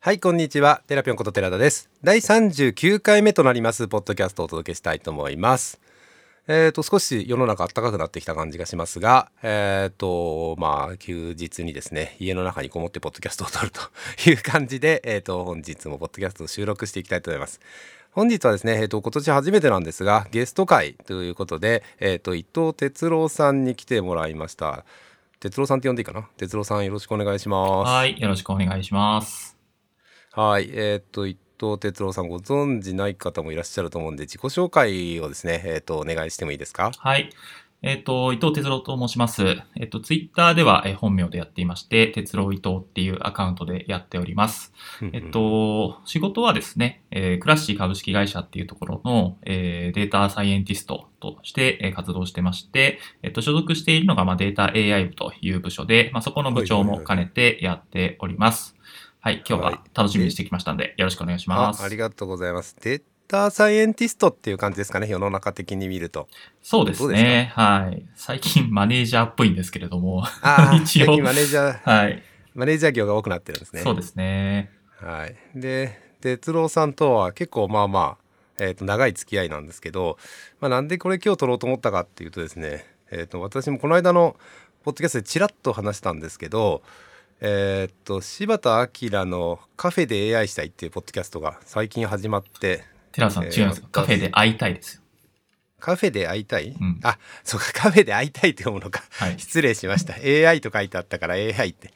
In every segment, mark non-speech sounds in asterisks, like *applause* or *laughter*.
はい、こんにちは。テラピョンこと寺田です。第39回目となります、ポッドキャストをお届けしたいと思います。えっ、と、少し世の中暖かくなってきた感じがしますが、えっ、と、まあ、休日にですね、家の中にこもってポッドキャストを撮るという感じで、えっ、と、本日もポッドキャストを収録していきたいと思います。本日はですね、えっ、と、今年初めてなんですが、ゲスト会ということで、えっ、と、伊藤哲郎さんに来てもらいました。哲郎さんって呼んでいいかな？哲郎さんよろしくお願いします。はい、よろしくお願いします。はい、えーっと伊藤哲郎さんご存知ない方もいらっしゃると思うんで自己紹介をですね、えーっとお願いしてもいいですか？はい。えっ、と、伊藤哲郎と申します。えっ、と、ツイッターでは、えー本名でやっていまして、哲郎伊藤っていうアカウントでやっております。えっ、と、仕事はですね、えークラッシー株式会社っていうところの、えーデータサイエンティストとして、えー活動してまして、えっ、と、所属しているのが、まあ、データ AI 部という部署で、まあ、そこの部長も兼ねてやっております。はい、今日は楽しみにしてきましたので、よろしくお願いします。あありがとうございます。データサイエンティストっていう感じですかね世の中的に見ると。そうですどうですね。はい。最近マネージャーっぽいんですけれども。*laughs* 一近マネージャーはい。マネージャー業が多くなってるんですね。そうですね。はい。で哲郎さんとは結構まあまあ、えーっと長い付き合いなんですけど、まあ、なんでこれ今日撮ろうと思ったかっていうとですね、えーっと私もこの間のポッドキャストでちらっと話したんですけどえーっと柴田明の「カフェで AI したい」っていうポッドキャストが最近始まってテラさん、えー違います。カフェで会いたいです。よ。カフェで会いたい、ん。あそうかカフェで会いたいって読むのか、はい。失礼しました。AI と書いてあったから AI って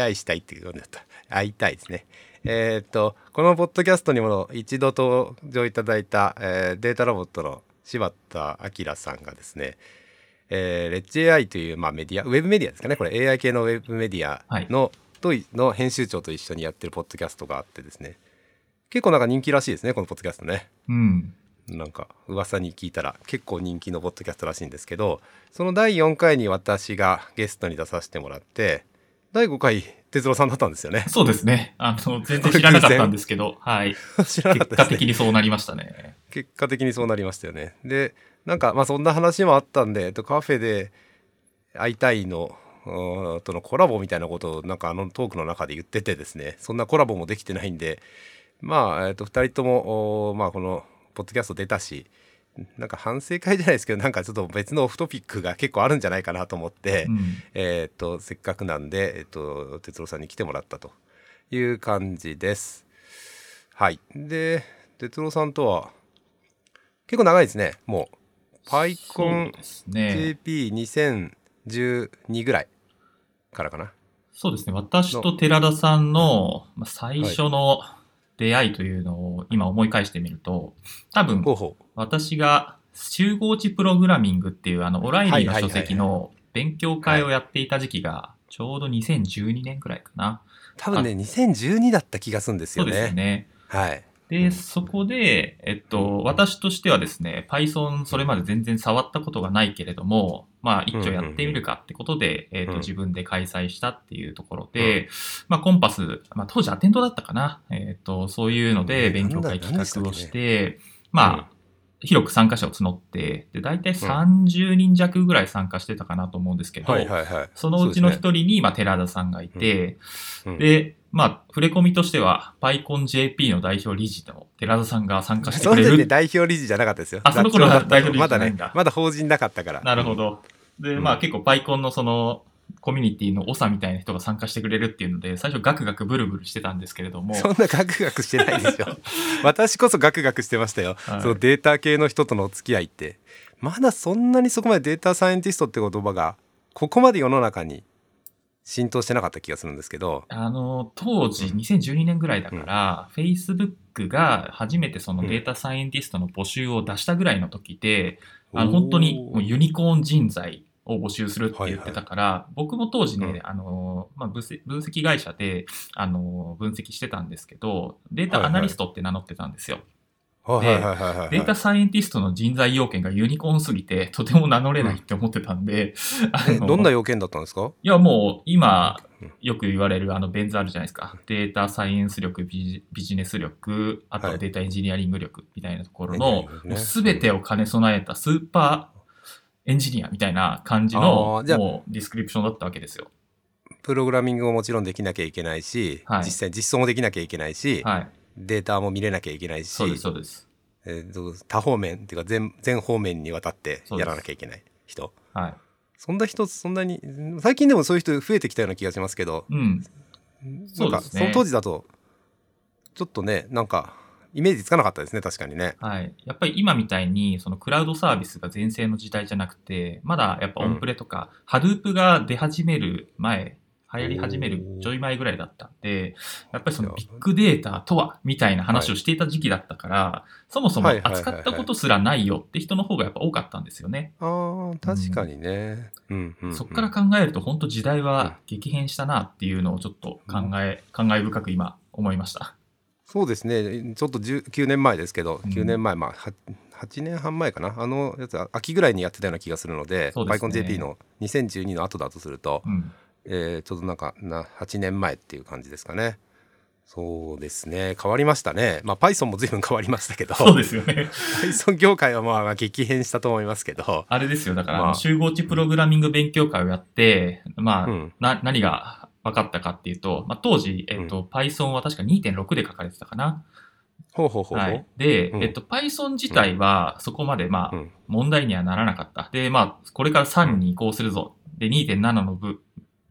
AI したいって読んでた。会いたいですね。えーっとこのポッドキャストにも一度登場いただいた、えーデータロボットの柴田明さんがですねえーレッジ AI という、まあ、メディアウェブメディアですかねこれ AI 系のウェブメディアの,、といの編集長と一緒にやってるポッドキャストがあってですね結構なんか人気らしいですねこのポッドキャストねうん。なんか噂に聞いたら結構人気のポッドキャストらしいんですけどその第4回に私がゲストに出させてもらって第5回哲郎さんだったんですよねそうですね。あの、全然知らなかったんですけど、はい。*laughs* 知らなかったですね結果的にそうなりましたね。結果的にそうなりましたよねでなんかまあそんな話もあったんでえっとカフェで会いたいのとのコラボみたいなことをなんかあのトークの中で言っててですねそんなコラボもできてないんでまあ、えっと2人ともまあこのポッドキャスト出たしなんか反省会じゃないですけどなんかちょっと別のオフトピックが結構あるんじゃないかなと思って、うん。えっとせっかくなんで、えっと哲郎さんに来てもらったという感じです。はい。で哲郎さんとは結構長いですねもう。パイコンそうですね。JP2012 ぐらいからかな。そうですね。私と寺田さんのまあ最初の出会いというのを今思い返してみると、多分。私が集合値プログラミングっていうあのオライリーの書籍の勉強会をやっていた時期がちょうど2012年くらいかな。多分ね2012だった気がするんですよそうです。ね。はい。で、そこで、えっと、私としてはですね、Python それまで全然触ったことがないけれども、まあ一丁やってみるかってことで、えっと、うん。自分で開催したっていうところで、まあコンパス、まあ当時アテンドだったかな、えっと、そういうのでうん。勉強会企画をして、まあ、うん。広く参加者を募って、で、大体30人弱ぐらい参加してたかなと思うんですけど。そのうちの一人に、まあ、寺田さんがいて、うん。で、まあ、触れ込みとしては、PyConJP の代表理事の寺田さんが参加してその時でくれる。代表理事じゃなかったですよ。あその頃は代表理事まだねじゃないんだ、まだ法人なかったから。なるほど。で、うんまあ、結構 PyCon のその、コミュニティの長みたいな人が参加してくれるっていうので、最初ガクガクブルブルしてたんですけれども、そんなガクガクしてないでしょ。*laughs* 私こそガクガクしてましたよ。はいそのデータ系の人とのお付き合いって。まだそんなにそこまでデータサイエンティストって言葉がここまで世の中に浸透してなかった気がするんですけど。あの、当時うん。2012年ぐらいだから、Facebook が初めてそのデータサイエンティストの募集を出したぐらいの時で、あの本当にもうユニコーン人材を募集するって言ってたから、僕も当時ね、うん。あの、まあ、分析分析会社で、あの、分析してたんですけど、データアナリストって名乗ってたんですよ。はいはいはいはいはい。データサイエンティストの人材要件がユニコーンすぎて、とても名乗れないって思ってたんで、あのえどんな要件だったんですか？いや、もう今うん、よく言われるあのベン図あるじゃないですか。データサイエンス力、ビジビジネス力、あとははいデータエンジニアリング力みたいなところのすべてを兼ね備えたスーパーエンジニアみたいな感じあの、もう description だったわけですよ。プログラミングももちろんできなきゃいけないし、はい実際実装もできなきゃいけないし、はい。データも見れなきゃいけないしそうです、そうです。えーと多方面っていうか全全方面にわたってやらなきゃいけない人はい。そんな人そんなに最近でもそういう人増えてきたような気がしますけどうん。そうなんですねかその当時だとちょっとねなんかイメージつかなかったですね確かにね。はい。やっぱり今みたいに、そのクラウドサービスが全盛の時代じゃなくて、まだやっぱオンプレとか、ハドゥープが出始める前、流行り始めるちょい前ぐらいだったんで、やっぱりそのビッグデータとは、みたいな話をしていた時期だったから、そもそも扱ったことすらないよって人の方がやっぱ多かったんですよね。あー確かにね。うんうんうん。そこから考えると、本当時代は激変したなっていうのをちょっと考え、感慨深く今思いました。そうですね。ちょっと10 9年前ですけど、うん。9年前まあは8年半前かな？あのやつは秋ぐらいにやってたような気がするのでそうですね。PyConJP の2012の後だとすると、うん。えーちょっとなんかな8年前っていう感じですかね。そうですね変わりましたね。まあ Python も随分変わりましたけどそうですよね。Python 業界はまあ激変したと思いますけど、あれですよ。だから、まあ集合値プログラミング勉強会をやって、まあ、うんな、何が分かったかっていうと、まあ、当時、えっと、Python は確か2.6で書かれてたかな。ほうほうほうほう。はい。で、うんえっと、Python 自体はそこまで、まあ、うん問題にはならなかった。で、まあ、これから3に移行するぞ。で、2.7の部、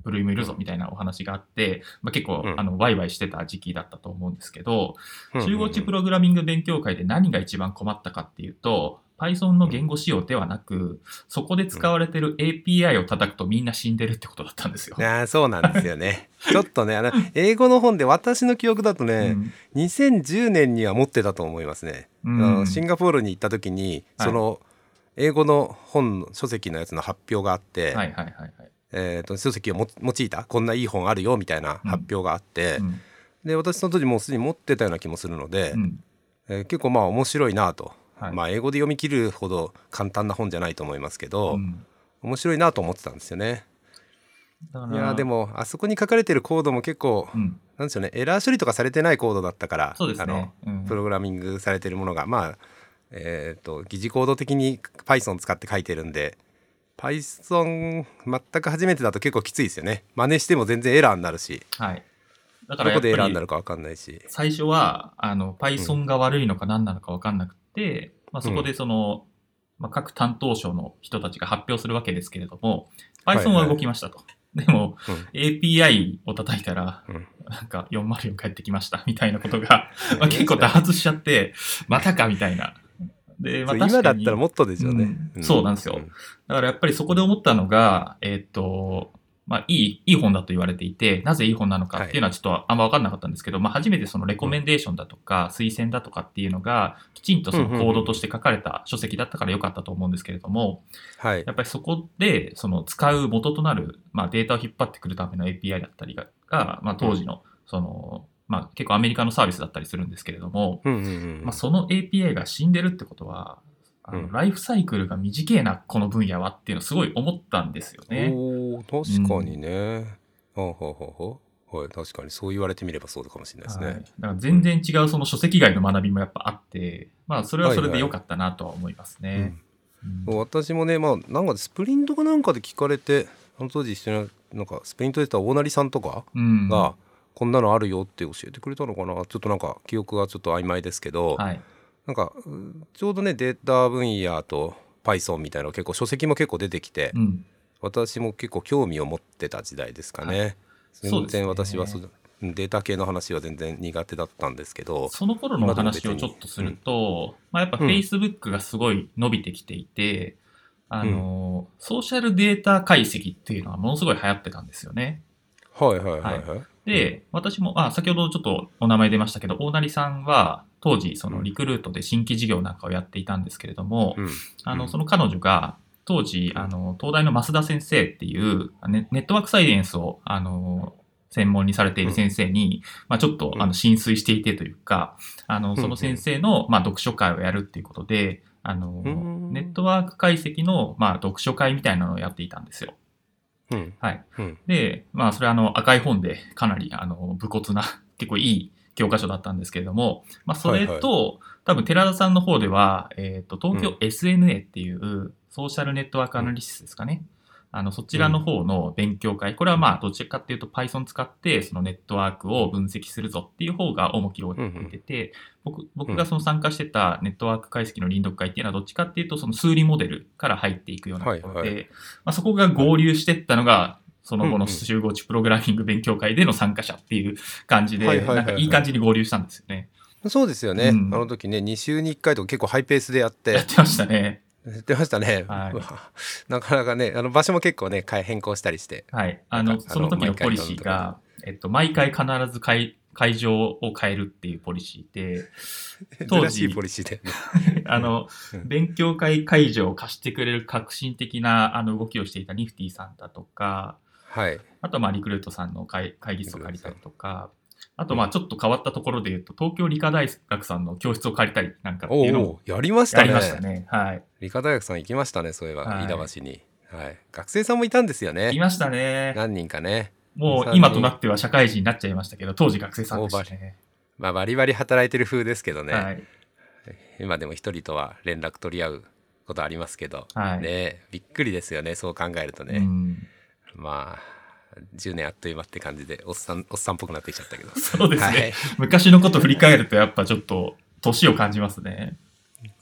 部類もいるぞ、みたいなお話があって、まあ、結構、うんあの、ワイワイしてた時期だったと思うんですけど、うん集合値プログラミング勉強会で何が一番困ったかっていうと、Python の言語仕様ではなく、そこで使われてる API を叩くとみんな死んでるってことだったんですよ。あーそうなんですよね。*laughs* ちょっとねあの英語の本で私の記憶だとね、2010年には持ってたと思いますね。うんあのシンガポールに行った時に、はいその英語の本の書籍のやつの発表があって、はいはいはいはい。えー、と書籍をも用いたこんないい本あるよみたいな発表があって、うん。で私その当時もうすでに持ってたような気もするので、うん。えー結構まあ面白いなと、はい。まあ英語で読み切るほど簡単な本じゃないと思いますけど、うん。面白いなと思ってたんですよね。いやーで、もあそこに書かれてるコードも結構、うん、なんでしょうねエラー処理とかされてないコードだったからそうですあのプログラミングされてるものがまあえっ、と疑似コード的に Python 使って書いてるんで Python 全く初めてだと結構きついですよね。真似しても全然エラーになるし。はい。だかどこでエラーになるか分かんないし。最初は、あの、Python が悪いのか何なのか分かんなくて、まあ、そこでその、まあ、各担当省の人たちが発表するわけですけれども、はい Python は動きましたと。でも、うん。API を叩いたら、うん。なんか404帰ってきましたみたいなことが、*laughs* まあ、結構多発しちゃって、またかみたいな。で、まあ、今だったらもっっとでしょうね、うん。そうなんですよ。だからやっぱりそこで思ったのが、えーっと、まあ、いい、いい本だと言われていて、なぜいい本なのかっていうのはちょっとあんま分かんなかったんですけど、まあ、初めてそのレコメンデーションだとか、推薦だとかっていうのが、きちんとそのコードとして書かれた書籍だったから良かったと思うんですけれども、はい。やっぱりそこで、その使う元となる、まあ、データを引っ張ってくるための API だったりが、がまあ、当時の、その、まあ、結構アメリカのサービスだったりするんですけれども、うんうんうんまあ、その API が死んでるってことは、あのうん。ライフサイクルが短いな、この分野はっていうのをすごい思ったんですよね。おー確かにね、ほうほうほうほうはい確かに。そう言われてみればそうかもしれないですね、はい、だから全然違うその書籍外の学びもやっぱあって、まあそれはそれで良かったなとは思いますね。うん。私もねまあなんかスプリントかなんかで聞かれてあの当時一緒になんかスプリントでた大成さんとかうん。が、こんなのあるよって教えてくれたのかなちょっとなんか記憶がちょっと曖昧ですけど、はい。なんかうちょうどねデータ分野と Python みたいなの結構書籍も結構出てきて、うん。私も結構興味を持ってた時代ですかね。全そうですね然私はそうデータ系の話は全然苦手だったんですけど、その頃のお話をちょっとすると、まあやっぱうん Facebook がすごい伸びてきていて、あの、ソーシャルデータ解析っていうのはものすごい流行ってたんですよね。はいはいはいはい。で、私も、あ、先ほどちょっとお名前出ましたけど、大成さんは当時、そのリクルートで新規事業なんかをやっていたんですけれども、うん。あの、うん。その彼女が、当時、あの、東大の増田先生っていう、ネネットワークサイエンスを、あの、専門にされている先生に、まあちょっと、うん。あの、心酔していてというか、あの、ん。その先生の、まあ読書会をやるっていうことで、あの、うん。ネットワーク解析の、まあ読書会みたいなのをやっていたんですよ。うんはい。うんで、まあ、それはあの赤い本でかなりあの武骨な *laughs* 結構いい教科書だったんですけれども、まあ、それと、はい多分寺田さんの方では、えっ、と、東京 SNA っていう Social Network Analysis ですかね。あの、そちらの方の勉強会、これはまあ、どちらかっていうと Python 使って、そのネットワークを分析するぞっていう方が重きを置いてて、僕僕がその参加してたネットワーク解析の臨読会っていうのはどっちかっていうと、その数理モデルから入っていくようなところで、まあ、そこが合流してったのが、その後の集合値プログラミング勉強会での参加者っていう感じで、なんかいい感じに合流したんですよね。そうですよね、うん、あの時ね2週に1回とか結構ハイペースでやって。やってましたねやってましたね、はい、なかなかねあの場所も結構ね変更したりして。はい。あのその時のポリシーが、えっと、毎回必ず会会場を変えるっていうポリシーで *laughs* 当時ポリシーで、*laughs* あの、勉強会会場を貸してくれる革新的なあの動きをしていたニフティさんだとか、はい、あとまあリクルートさんの会会議室を借りたりとかあとまあちょっと変わったところで言うと、東京理科大学さんの教室を借りたりなんかっていうのをやりましたね。やりましたね。はい。理科大学さん行きましたね、そういえば、飯田橋に。はい。学生さんもいたんですよね。いましたね。何人かね。もう今となっては社会人になっちゃいましたけど、当時学生さんでしたね。まあバリバリ働いてる風ですけどね。はい、今でも一人とは連絡取り合うことありますけど、はい、ねびっくりですよね、そう考えるとね。まあ10年あっという間って感じでおっさんおっさんっぽくなってきちゃったけど。そうですね、はい、昔のこと振り返るとやっぱちょっと年を感じますね。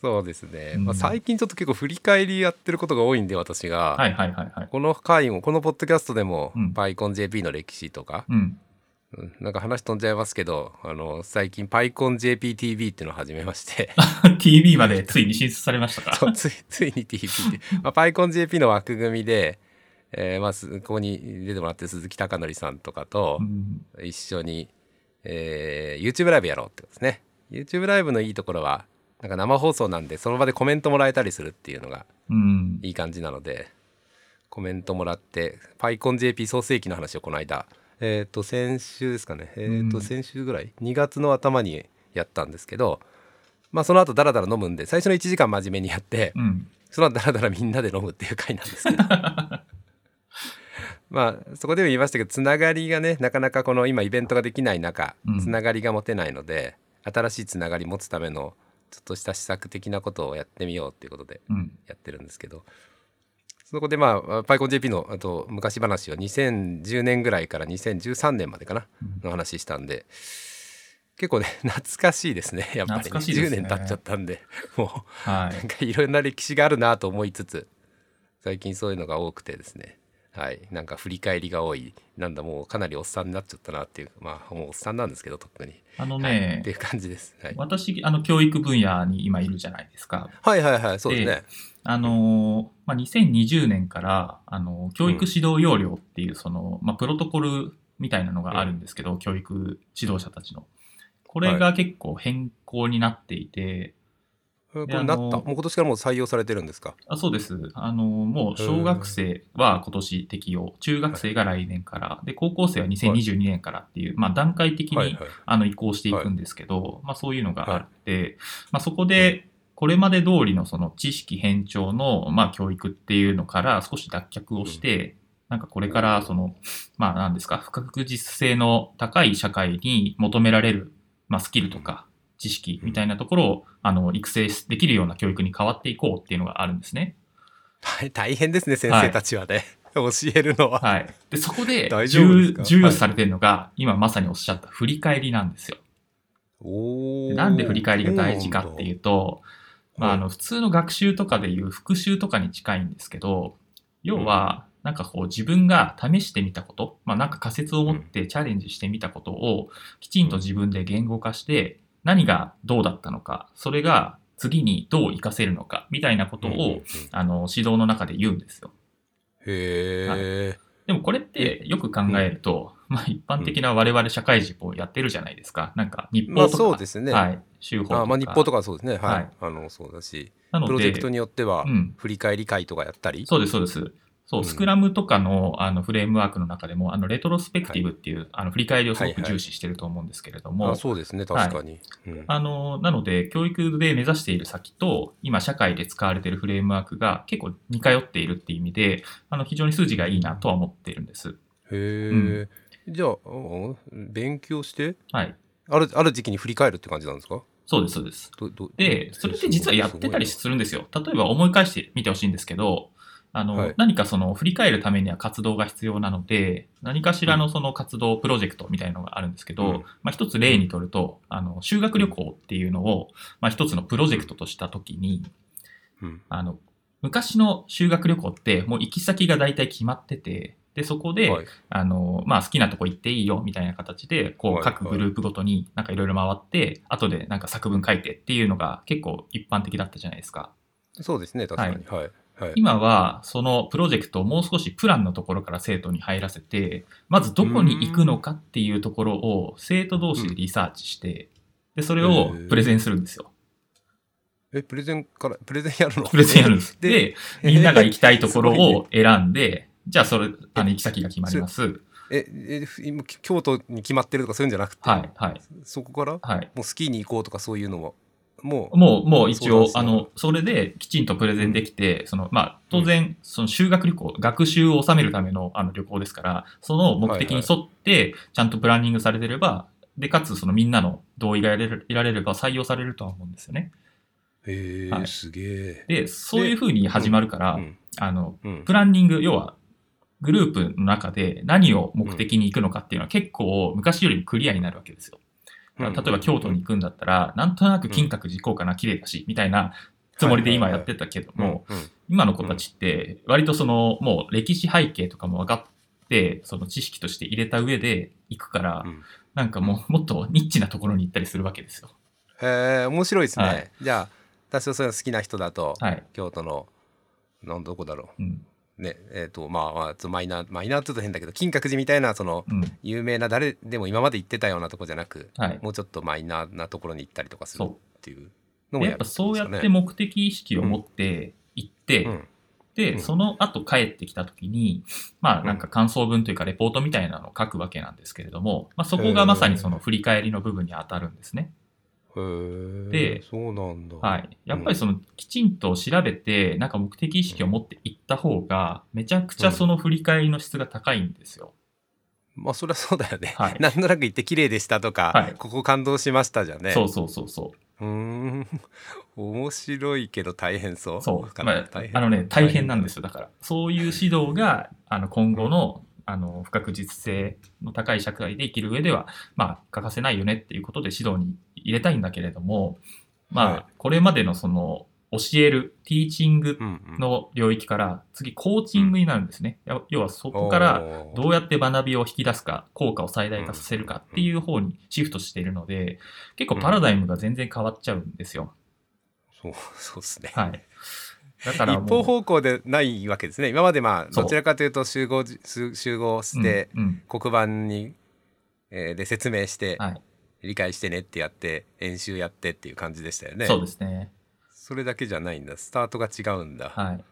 そうですね、うん、まあ、最近ちょっと結構振り返りやってることが多いんで私が、はいはいはいはい、この回もこのポッドキャストでも、うん、PyConJP の歴史とか、うん、なんか話飛んじゃいますけどあの最近 PyConJPTV っていうのを始めまして。*laughs* TV までついに進出されましたか？ついついに TV って、まあ、PyConJP の枠組みでえー、まずここに出てもらって鈴木貴則さんとかと一緒に、えー、YouTube ライブやろうってことですね。YouTube ライブのいいところはなんか生放送なんでその場でコメントもらえたりするっていうのがいい感じなので、コメントもらって PyConJP 創世記の話をこの間えっ、ー、と先週ですかね。えっ、ー、と先週ぐらい？2月の頭にやったんですけどまあその後ダラダラ飲むんで最初の1時間真面目にやって、うん、その後ダラダラみんなで飲むっていう回なんですけど *laughs* *laughs* まあそこでも言いましたけどつながりがねなかなかこの今イベントができない中、つながりが持てないので新しいつながり持つためのちょっとした施策的なことをやってみようっていうことでやってるんですけど、うん、そこでまあ PyConJP のあと昔話を2010年ぐらいから2013年までかな、の話したんで結構ね *laughs* 懐かしいですねやっぱり、ね、ね。10年経っちゃったんでもう、はい、なんかいろんな歴史があるなと思いつつ最近そういうのが多くてですねはい、なんか振り返りが多い。なんだもうかなりおっさんになっちゃったなっていうまあもうおっさんなんですけどとっくに。あのね、はい、っていう感じです、はい、私あの教育分野に今いるじゃないですか。はいはいはいそうですね。あのまあ、2020年からあの教育指導要領っていうその、うん、まあ、プロトコルみたいなのがあるんですけど、うん、教育指導者たちの。これが結構変更になっていて、これなった？もう今年からもう採用されてるんですか？あそうです。あの、もう小学生は今年適用、中学生が来年から、で、高校生は2022年からっていう、まあ段階的に、あの移行していくんですけど、まあそういうのがあって、まあそこで、これまで通りのその知識偏重の、まあ、教育っていうのから少し脱却をして、なんかこれからその、まあ何ですか、不確実性の高い社会に求められる、まあスキルとか、知識みたいなところを、あの育成できるような教育に変わっていこうっていうのがあるんですね。はい、大変ですね先生たちはね、はい、教えるのは。はい、でそこで重要視されてるのが、はい、今まさにおっしゃった振り返りなんですよ。おなんで振り返りが大事かっていうと、まあ、あの普通の学習とかでいう復習とかに近いんですけど要は、なんかこう自分が試してみたこと、まあ、なんか仮説を持ってチャレンジしてみたことをきちんと自分で言語化して何がどうだったのか、それが次にどう活かせるのか、みたいなことを、うんうんうん、あの、指導の中で言うんですよ。へえ、はい、でもこれってよく考えると、うん、まあ一般的な我々社会人もやってるじゃないですか。なんか日報とか。まあ、そうですね。はい。週報とか。あまあ日報とかそうですね。はい。はい、あの、そうだし。プロジェクトによっては、振り返り会とかやったり。そうです、そうです。そう、スクラムとかのあのフレームワークの中でも、あのレトロスペクティブっていう、はい、あの振り返りをすごく重視してると思うんですけれども。そうですね、確かに、うん、あの。なので、教育で目指している先と、今社会で使われているフレームワークが結構似通っているっていう意味で、あの非常に数字がいいなとは思っているんです。へえ、うん、じゃあ、勉強して、はい、あるある時期に振り返るって感じなんですか？そうです、そうです。で、それって実はやってたりするんですよ。例えば思い返してみてほしいんですけど、あの、はい。何かその振り返るためには活動が必要なので、何かしらのその活動、プロジェクトみたいなのがあるんですけど、うん。まあ一つ例にとると、あの、修学旅行っていうのを、まあ一つのプロジェクトとしたときに、うん。あの、昔の修学旅行ってもう行き先が大体決まってて、で、そこで、はい。あの、まあ好きなとこ行っていいよみたいな形で、こはい。う各グループごとになんかいろいろ回って、後でなんか作文書いてっていうのが結構一般的だったじゃないですか。そうですね確かに。はい。はい今はそのプロジェクトをもう少しプランのところから生徒に入らせてまずどこに行くのかっていうところを生徒同士でリサーチしてでそれをプレゼンするんですよ。えプレゼンからプレゼンやるの？プレゼンやるんです。ででみんなが行きたいところを選んでじゃあそれあの行き先が決まります。ええ今京都に決まってるとかそういうんじゃなくて、はいはいそこから？もはい。うスキーに行こうとかそういうのは？もうもう、もう一応、あの、それできちんとプレゼンできて、その、まあ、当然、その修学旅行、学習を収めるためのあの旅行ですから、その目的に沿って、ちゃんとプランニングされてれば、で、かつ、そのみんなの同意が得られる得られれば採用されるとは思うんですよね。へえ、はい。すげえで、そういうふうに始まるから、うん。あの、うん。プランニング、要は、グループの中で何を目的に行くのかっていうのは結構昔よりもクリアになるわけですよ。例えば京都に行くんだったら、なんとなく金閣寺行こうかな、綺麗だし、みたいなつもりで今やってたけども、今の子たちって、割とその、もう歴史背景とかも分かって、その知識として入れた上で行くから、うん。なんかもうもっとニッチなところに行ったりするわけですよ。へえ面白いですね、はい。じゃあ私はそういうの好きな人だと、はい。京都のなんどこだろうん。うねえっ、とまあ、マイナーマイナーって言うと変だけど金閣寺みたいなそのうん。有名な誰でも今まで行ってたようなとこじゃなくはい。もうちょっとマイナーなところに行ったりとかするそっていうう。のもやるでやっぱそうやっても目的意識を持って行って、うんで、うんその後帰ってきた時に、まあなんか感想文というかレポートみたいなのを書くわけなんですけれども、まあそこがまさにその振り返りの部分に当たるんですね。でそうなんだ。はい。やっぱりそのきちんと調べて、なんか目的意識を持っていった方が、めちゃくちゃその振り返りの質が高いんですよ。まあそりゃそうだよね、はい。なんとなく行って綺麗でしたとか、はい。ここ感動しましたじゃね。そうそうそうそう。うーん。*laughs* 面白いけど大変そう。そう。まあ大変。あのね、大変なんですよ。だから、そういう指導が、あの、今後の、あの、不確実性の高い社会で生きる上では、まあ、欠かせないよねっていうことで指導に入れたいんだけれども、まあ、はいこれまでのその、教える、ティーチングの領域から、次、コーチングになるんですね。や要は、そこから、どうやって学びを引き出すか、効果を最大化させるかっていう方にシフトしているので、結構パラダイムが全然変わっちゃうんですよ。そうそうですね、はい。だから一方方向でないわけですね。今までまあどちらかというと集合じ集集合してうんうん。黒板に、えーで説明して、はい。理解してねってやって演習やってっていう感じでしたよね。そうですね。それだけじゃないんだ。スタートが違うんだ、はい。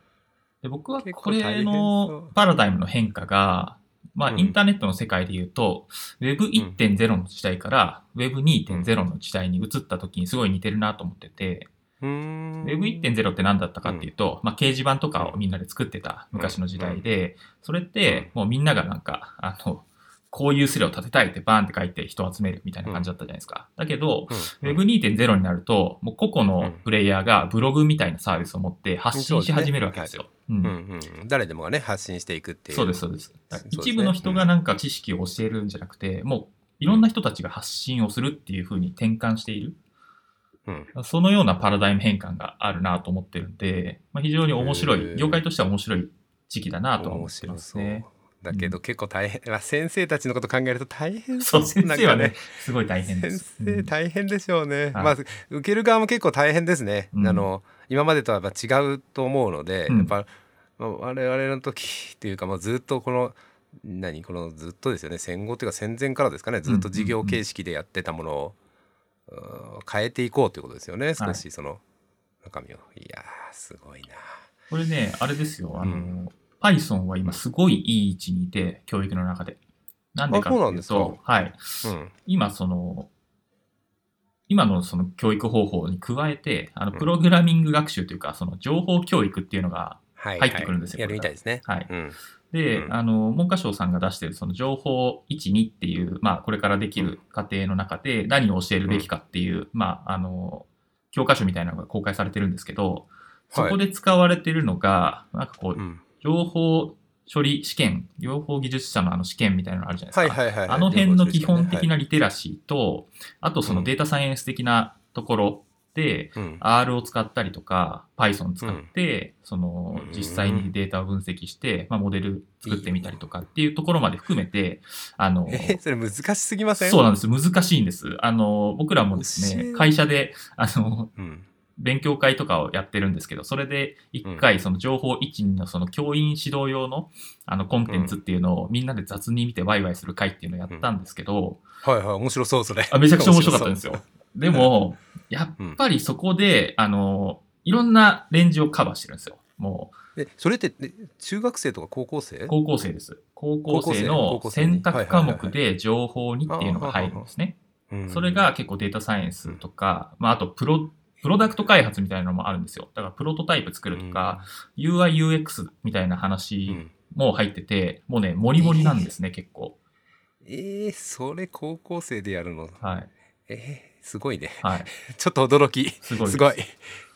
で僕はこれのう。パラダイムの変化が、まあ、うんインターネットの世界で言うと、Web1.0 の時代から Web2.0 の時代に移った時にすごい似てるなと思ってて、Web1.0 って何だったかっていうと、まあ、掲示板とかをみんなで作ってた昔の時代で、それってもうみんながなんか、あの、こういうスレを立てたいってバーンって書いて人を集めるみたいな感じだったじゃないですか。だけど、うん。うん Web2.0 になると、もう個々のプレイヤーがブログみたいなサービスを持って発信し始めるわけですよ。誰でもがね発信していくっていう。そうです、そうです。一部の人がなんか知識を教えるんじゃなくて、もういろんな人たちが発信をするっていう風に転換している。うん。そのようなパラダイム変換があるなと思ってるんで、まあ、非常に面白い、業界としては面白い時期だなとは思面ってますね。だけど結構大変、まあ先生たちのこと考えると大変そう、先生はなんかね、すごい大変で先す。生うん大変でしょうね、はいまあ受ける側も結構大変ですね、うん。あの今までとはやっぱ違うと思うので、うん。やっぱ、まあ我々の時っていうか、まあ、ずっとこの何？このずっとですよね。戦後っていうか戦前からですかね。ずっと事業形式でやってたものを、うん変えていこうということですよね。少しその中身を。いやーすごいな。これね、あれですよ、あの、うん Python は今すごいいい位置にいて、教育の中で。なんでかっていうと、はい。うん。今その、今のその教育方法に加えて、あの、うんプログラミング学習というか、その情報教育っていうのが、はい入ってくるんですよはいやるみたいですね、はい。うんで、うん。あの、文科省さんが出しているその情報1、2っていう、まあ、これからできる過程の中で何を教えるべきかっていう、まあ、あの、教科書みたいなのが公開されてるんですけど、そこで使われてるのが、なんかこう、うん。情報処理試験、情報技術者のあの試験みたいなのあるじゃないですか。はいはいはい。あの辺の基本的な。なリテラシーと、あとそのデータサイエンス的なところで、うん。R を使ったりとか、Python 使って、そのうん実際にデータを分析して、まあ、モデル作ってみたりとかっていうところまで含めて、あの、え、それ難しすぎません？そうなんです。難しいんです。あの、僕らもですね、会社で、あの、うん。勉強会とかをやってるんですけど、それで一回その情報一人のその教員指導用のあのコンテンツっていうのをみんなで雑に見てワイワイする会っていうのをやったんですけど、はいはい、面白そう、それ。あめちゃくちゃ面白かったんですよ。*laughs* でも、やっうんぱりそこで、あの、いろんなレンジをカバーしてるんですよ。もえ、それって、え中学生とか高校生？う、高校生です。高校生高の選択科目で情報にっていうのが入るんですね。うんそれが結構データサイエンスとか、まあ、あとプロ、プロダクト開発みたいなのもあるんですよ。だからプロトタイプ作るとか、UI、UX みたいなうん、う話んも入ってて、もうね、モリモリなんですね、結構。えー、それ高校生でやるの？はい。えー、すごいね。はい。*laughs* ちょっと驚き。すごいです。すごい。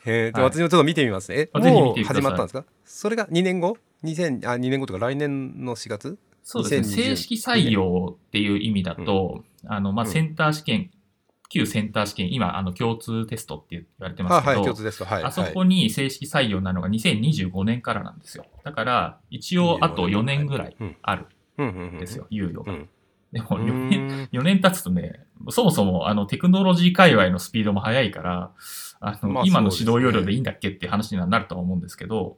えーとはい私もちょっと見てみますね。え、あぜひ見もう始まったんですか？それが2年後 ?2000、あ、2年後とか来年の4月？そうですね。2020正式採用っていう意味だと、あの、まあ、うんセンター試験、旧センター試験、今、あの、共通テストって言われてまあ、はい、すけど、共通です。はい。あそこに正式採用なのが2025年からなんですよ。だから、一応あと4年ぐらいうんあるはい、うんうんうんんですよ、猶予が。うん。でもう4年、ん4年経つとね、そもそもあのテクノロジー界隈のスピードも速いから、あの、まあ今の指導要領でいいんだっけっていう話にはなるとは思うんですけど、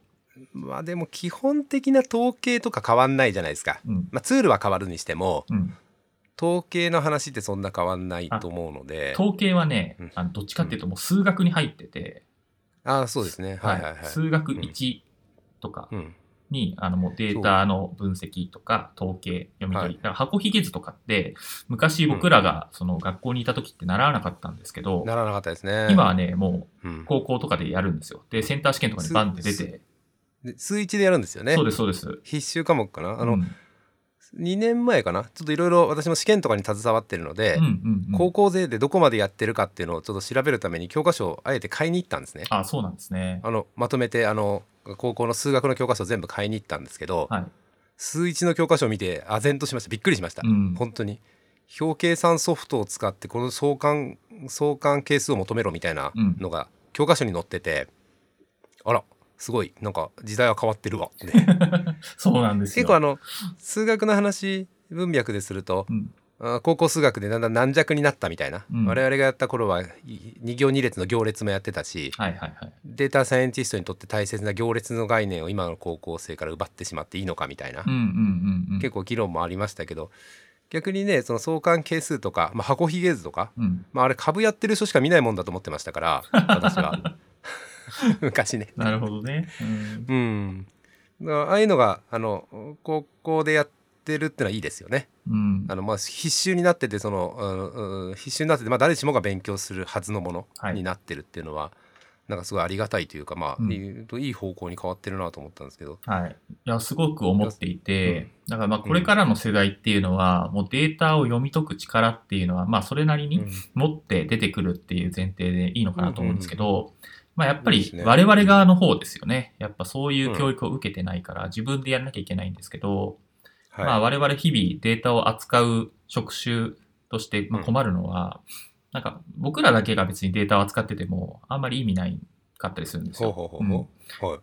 まあでも基本的な統計とか変わんないじゃないですか。うん、まあツールは変わるにしても、うん。統計の話ってそんな変わんないと思うので。統計はねうん、あのどっちかっていうともう数学に入ってて、あそうですね。はいはいはい。数学1とかうん。に、あのもうデータの分析とか統計読み取り、はいだから箱ひげ図とかって昔僕らがその学校にいた時って習わなかったんですけど、ならなかったですね。今はね、もう、うん高校とかでやるんですよ。で、センター試験とかにバンって出て、で数一でやるんですよね。そうです、そうです。必修科目かな。あの、うん2年前かな？ちょっといろいろ私も試験とかに携わってるので、うんうんうん高校生でどこまでやってるかっていうのをちょっと調べるために教科書をあえて買いに行ったんですね。あ、そうなんですね。あのまとめてあの高校の数学の教科書を全部買いに行ったんですけど、はい。数一の教科書を見て唖然としましたびっくりしました、うん本当に表計算ソフトを使ってこの相関相関係数を求めろみたいなのが教科書に載ってて、あらすごいなんか時代は変わってるわ。っ *laughs* てそうなんですよ。結構あの数学の話文脈でするとうん、あ高校数学でだんだん軟弱になったみたいな、うん。我々がやった頃は2行2列の行列もやってたしはいはいはい。データサイエンティストにとって大切な行列の概念を今の高校生から奪ってしまっていいのかみたいな、うんうんうんうん。結構議論もありましたけど逆にねその相関係数とか、まあ、箱ひげ図とか、うん、まあ、あれ株やってる人しか見ないもんだと思ってましたから私は *laughs* *laughs* 昔ね。なるほどね。うんうん、ああいうのがあの高校でやってるってのはいいですよね。うんあのまあ必修になっててその、うんうん必修になってて、まあ、誰しもが勉強するはずのものはいになってるっていうのは、なんかすごいありがたいというかまあ、うんいい方向に変わってるなと思ったんですけど。はい。いや、すごく思っていて、だからまあこれからの世代っていうのは、もうデータを読み解く力っていうのは、まあそれなりに持って出てくるっていう前提でいいのかなと思うんですけど、まあやっぱり我々側の方ですよね。やっぱそういう教育を受けてないから自分でやらなきゃいけないんですけど、はい。まあ我々日々データを扱う職種としてまあ困るのは、なんか僕らだけが別にデータを扱っててもあんまり意味ないかったりするんですよ。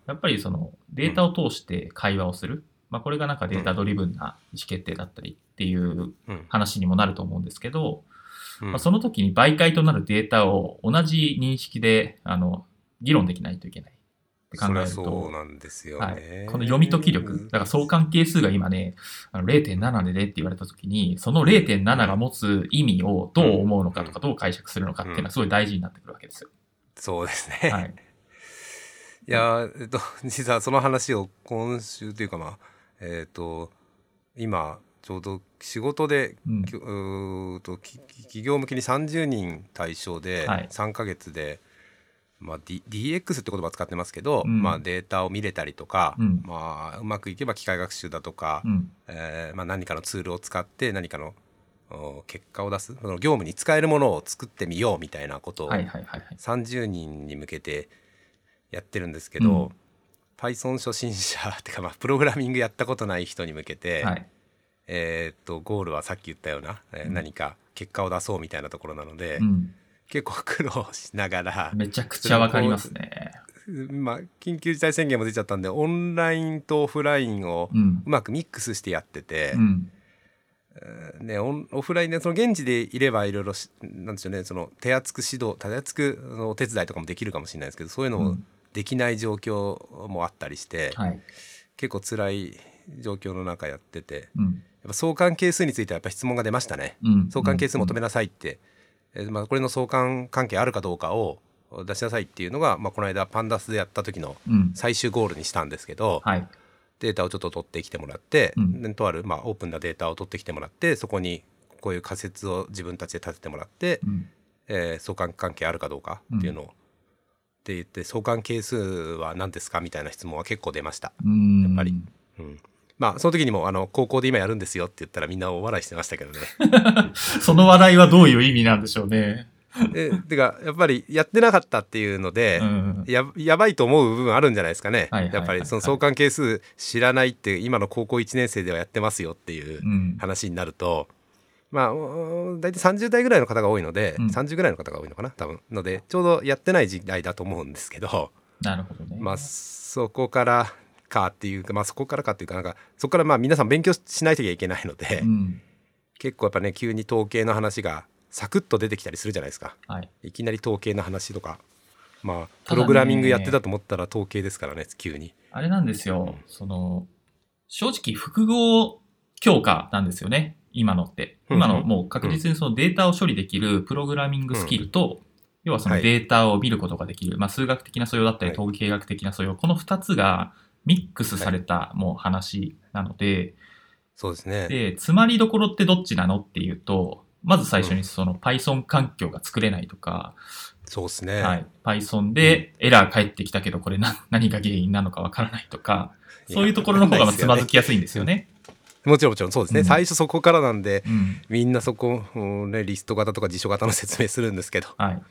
やっぱりそのデータを通して会話をする、まあ、これがなんかデータドリブンな意思決定だったりっていううん。話にもなると思うんですけど、うん。まあ、その時に媒介となるデータを同じ認識であの議論できないといけないって考えるとそう、なんですよはいね。、この読み解き力、だから相関係数が今ね、あの0.7でねって言われた時に、その0.7が持つ意味をどう思うのかとか、どう解釈するのかっていうのはすごい大事になってくるわけですよ。そうですね。はい。いやーえっと実はその話を今週というかまあえっ、と今ちょうど仕事で、うんうーとき企業向けに30人対象ではい3ヶ月で、まあ、D、DX って言葉使ってますけど、うんまあ、データを見れたりとか、うんまあ、うまくいけば機械学習だとか、うん。えーまあ、何かのツールを使って何かのお結果を出すその業務に使えるものを作ってみようみたいなことをはいはいはいはい。30人に向けてやってるんですけど、Python 初心者っていうかまあプログラミングやったことない人に向けて、はい。えーっとゴールはさっき言ったような、えーうん何か結果を出そうみたいなところなので、うん。結構苦労しながら、めちゃくちゃわかりますね。まあ、緊急事態宣言も出ちゃったんでオンラインとオフラインをうんう。まくミックスしてやってて、うん。ね、オフラインでその現地でいればいろいろしなんでしょうねその手厚く指導手厚くお手伝いとかもできるかもしれないですけどそういうのもうんできない状況もあったりして、はい。結構辛い状況の中やっててやっうん。ぱ相関係数についてはやっぱ質問が出ましたね。うん。相関係数求めなさいって、えーまあ、これの相関関係あるかどうかを出しなさいっていうのが、まあ、この間パンダスでやった時のうん。最終ゴールにしたんですけど、はい。データをちょっと取ってきてもらって、うんでとある、まあ、オープンなデータを取ってきてもらってそこにこういう仮説を自分たちで立ててもらって、うん。えー相関関係あるかどうかっていうのを、で言って相関係数は何ですかみたいな質問は結構出ました。うん。やっぱりうんまあその時にもあの高校で今やるんですよって言ったらみんなお笑いしてましたけどね。*laughs* その話題はどういう意味なんでしょうね。えてかやっぱりやってなかったっていうので、うん。ややばいと思う部分あるんじゃないですかね、やっぱりその相関係数知らないって今の高校1年生ではやってますよっていううん。話になると、まあお大体30代ぐらいの方が多いので、うん30ぐらいの方が多いのかな多分のでちょうどやってない時代だと思うんですけど、なるほどね。まあそこからかっていうかまあそこからかっていうかなんかそこからまあ皆さん勉強しないといけないので、うん。結構やっぱね急に統計の話がサクッと出てきたりするじゃないですか。はい。いきなり統計の話とかまあプログラミングやってたと思ったら統計ですからね急に。あれなんですよ。うんその、正直複合強化なんですよね。今のって。うん今のもう確実にそのデータを処理できるプログラミングスキルと、要はそのデータを見ることができる、まあ、数学的な素養だったりはい統計学的な素養、この2つがミックスされたもう話なので、そうですね。で、詰まりどころってどっちなのっていうと、まず最初にその Python 環境が作れないとか、そうですね。はい、Python でエラー返ってきたけど、これ何 *laughs* 何が原因なのかわからないとか、そういうところの方がまあつまずきやすいんですよね。もちろんもちろんそうですね、うん最初そこからなんでうん。みんなそこを、ね、リスト型とか辞書型の説明するんですけどはい。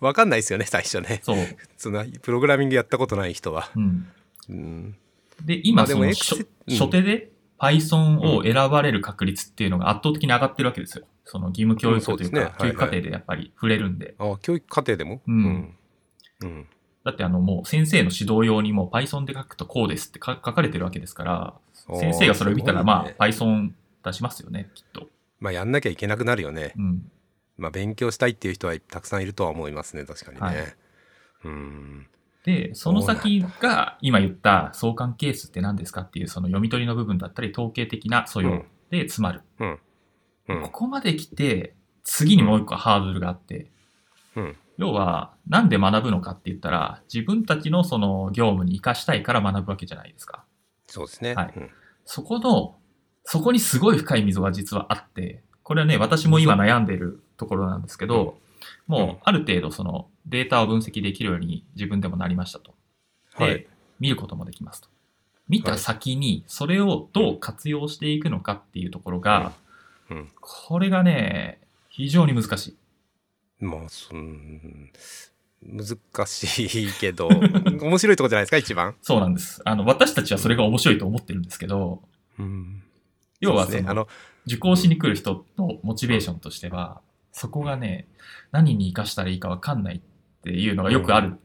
分かんないですよね最初ねそう。そのプログラミングやったことない人は。うん。うん、で、ま今、その初手で Python を選ばれる確率っていうのが圧倒的に上がってるわけですよ。その義務教育というか、教育課程でやっぱり触れるんで。あ教育課程でも、うんうんうんだってあのもう先生の指導用にもう Python で書くとこうですってか書かれてるわけですから、先生がそれを見たらまねあ Python 出しますよね、きっと。まあやんなきゃいけなくなるよね、うん。まあ、勉強したいっていう人はたくさんいるとは思いますね確かにね。はいうんで、その先が今言った相関係数って何ですかっていうその読み取りの部分だったり統計的な素養で詰まる。うん。うん。ここまで来て、次にもう一個ハードルがあって、うん。要は、なんで学ぶのかって言ったら、自分たちのその業務に活かしたいから学ぶわけじゃないですか。そうですね。はい。うん。そこの、そこにすごい深い溝が実はあって、これはね、私も今悩んでるところなんですけど、うん。もうある程度そのデータを分析できるように自分でもなりましたと。で、はい見ることもできますと。見た先にそれをどう活用していくのかっていうところが、うんこれがね、非常に難しい。まあそん難しいけど *laughs* 面白いとこじゃないですか一番？そうなんです。あの、私たちはそれが面白いと思ってるんですけど、うん要はその、ねあの受講しに来る人のモチベーションとしては、そこがね、何に活かしたらいいかわかんないっていうのがよくある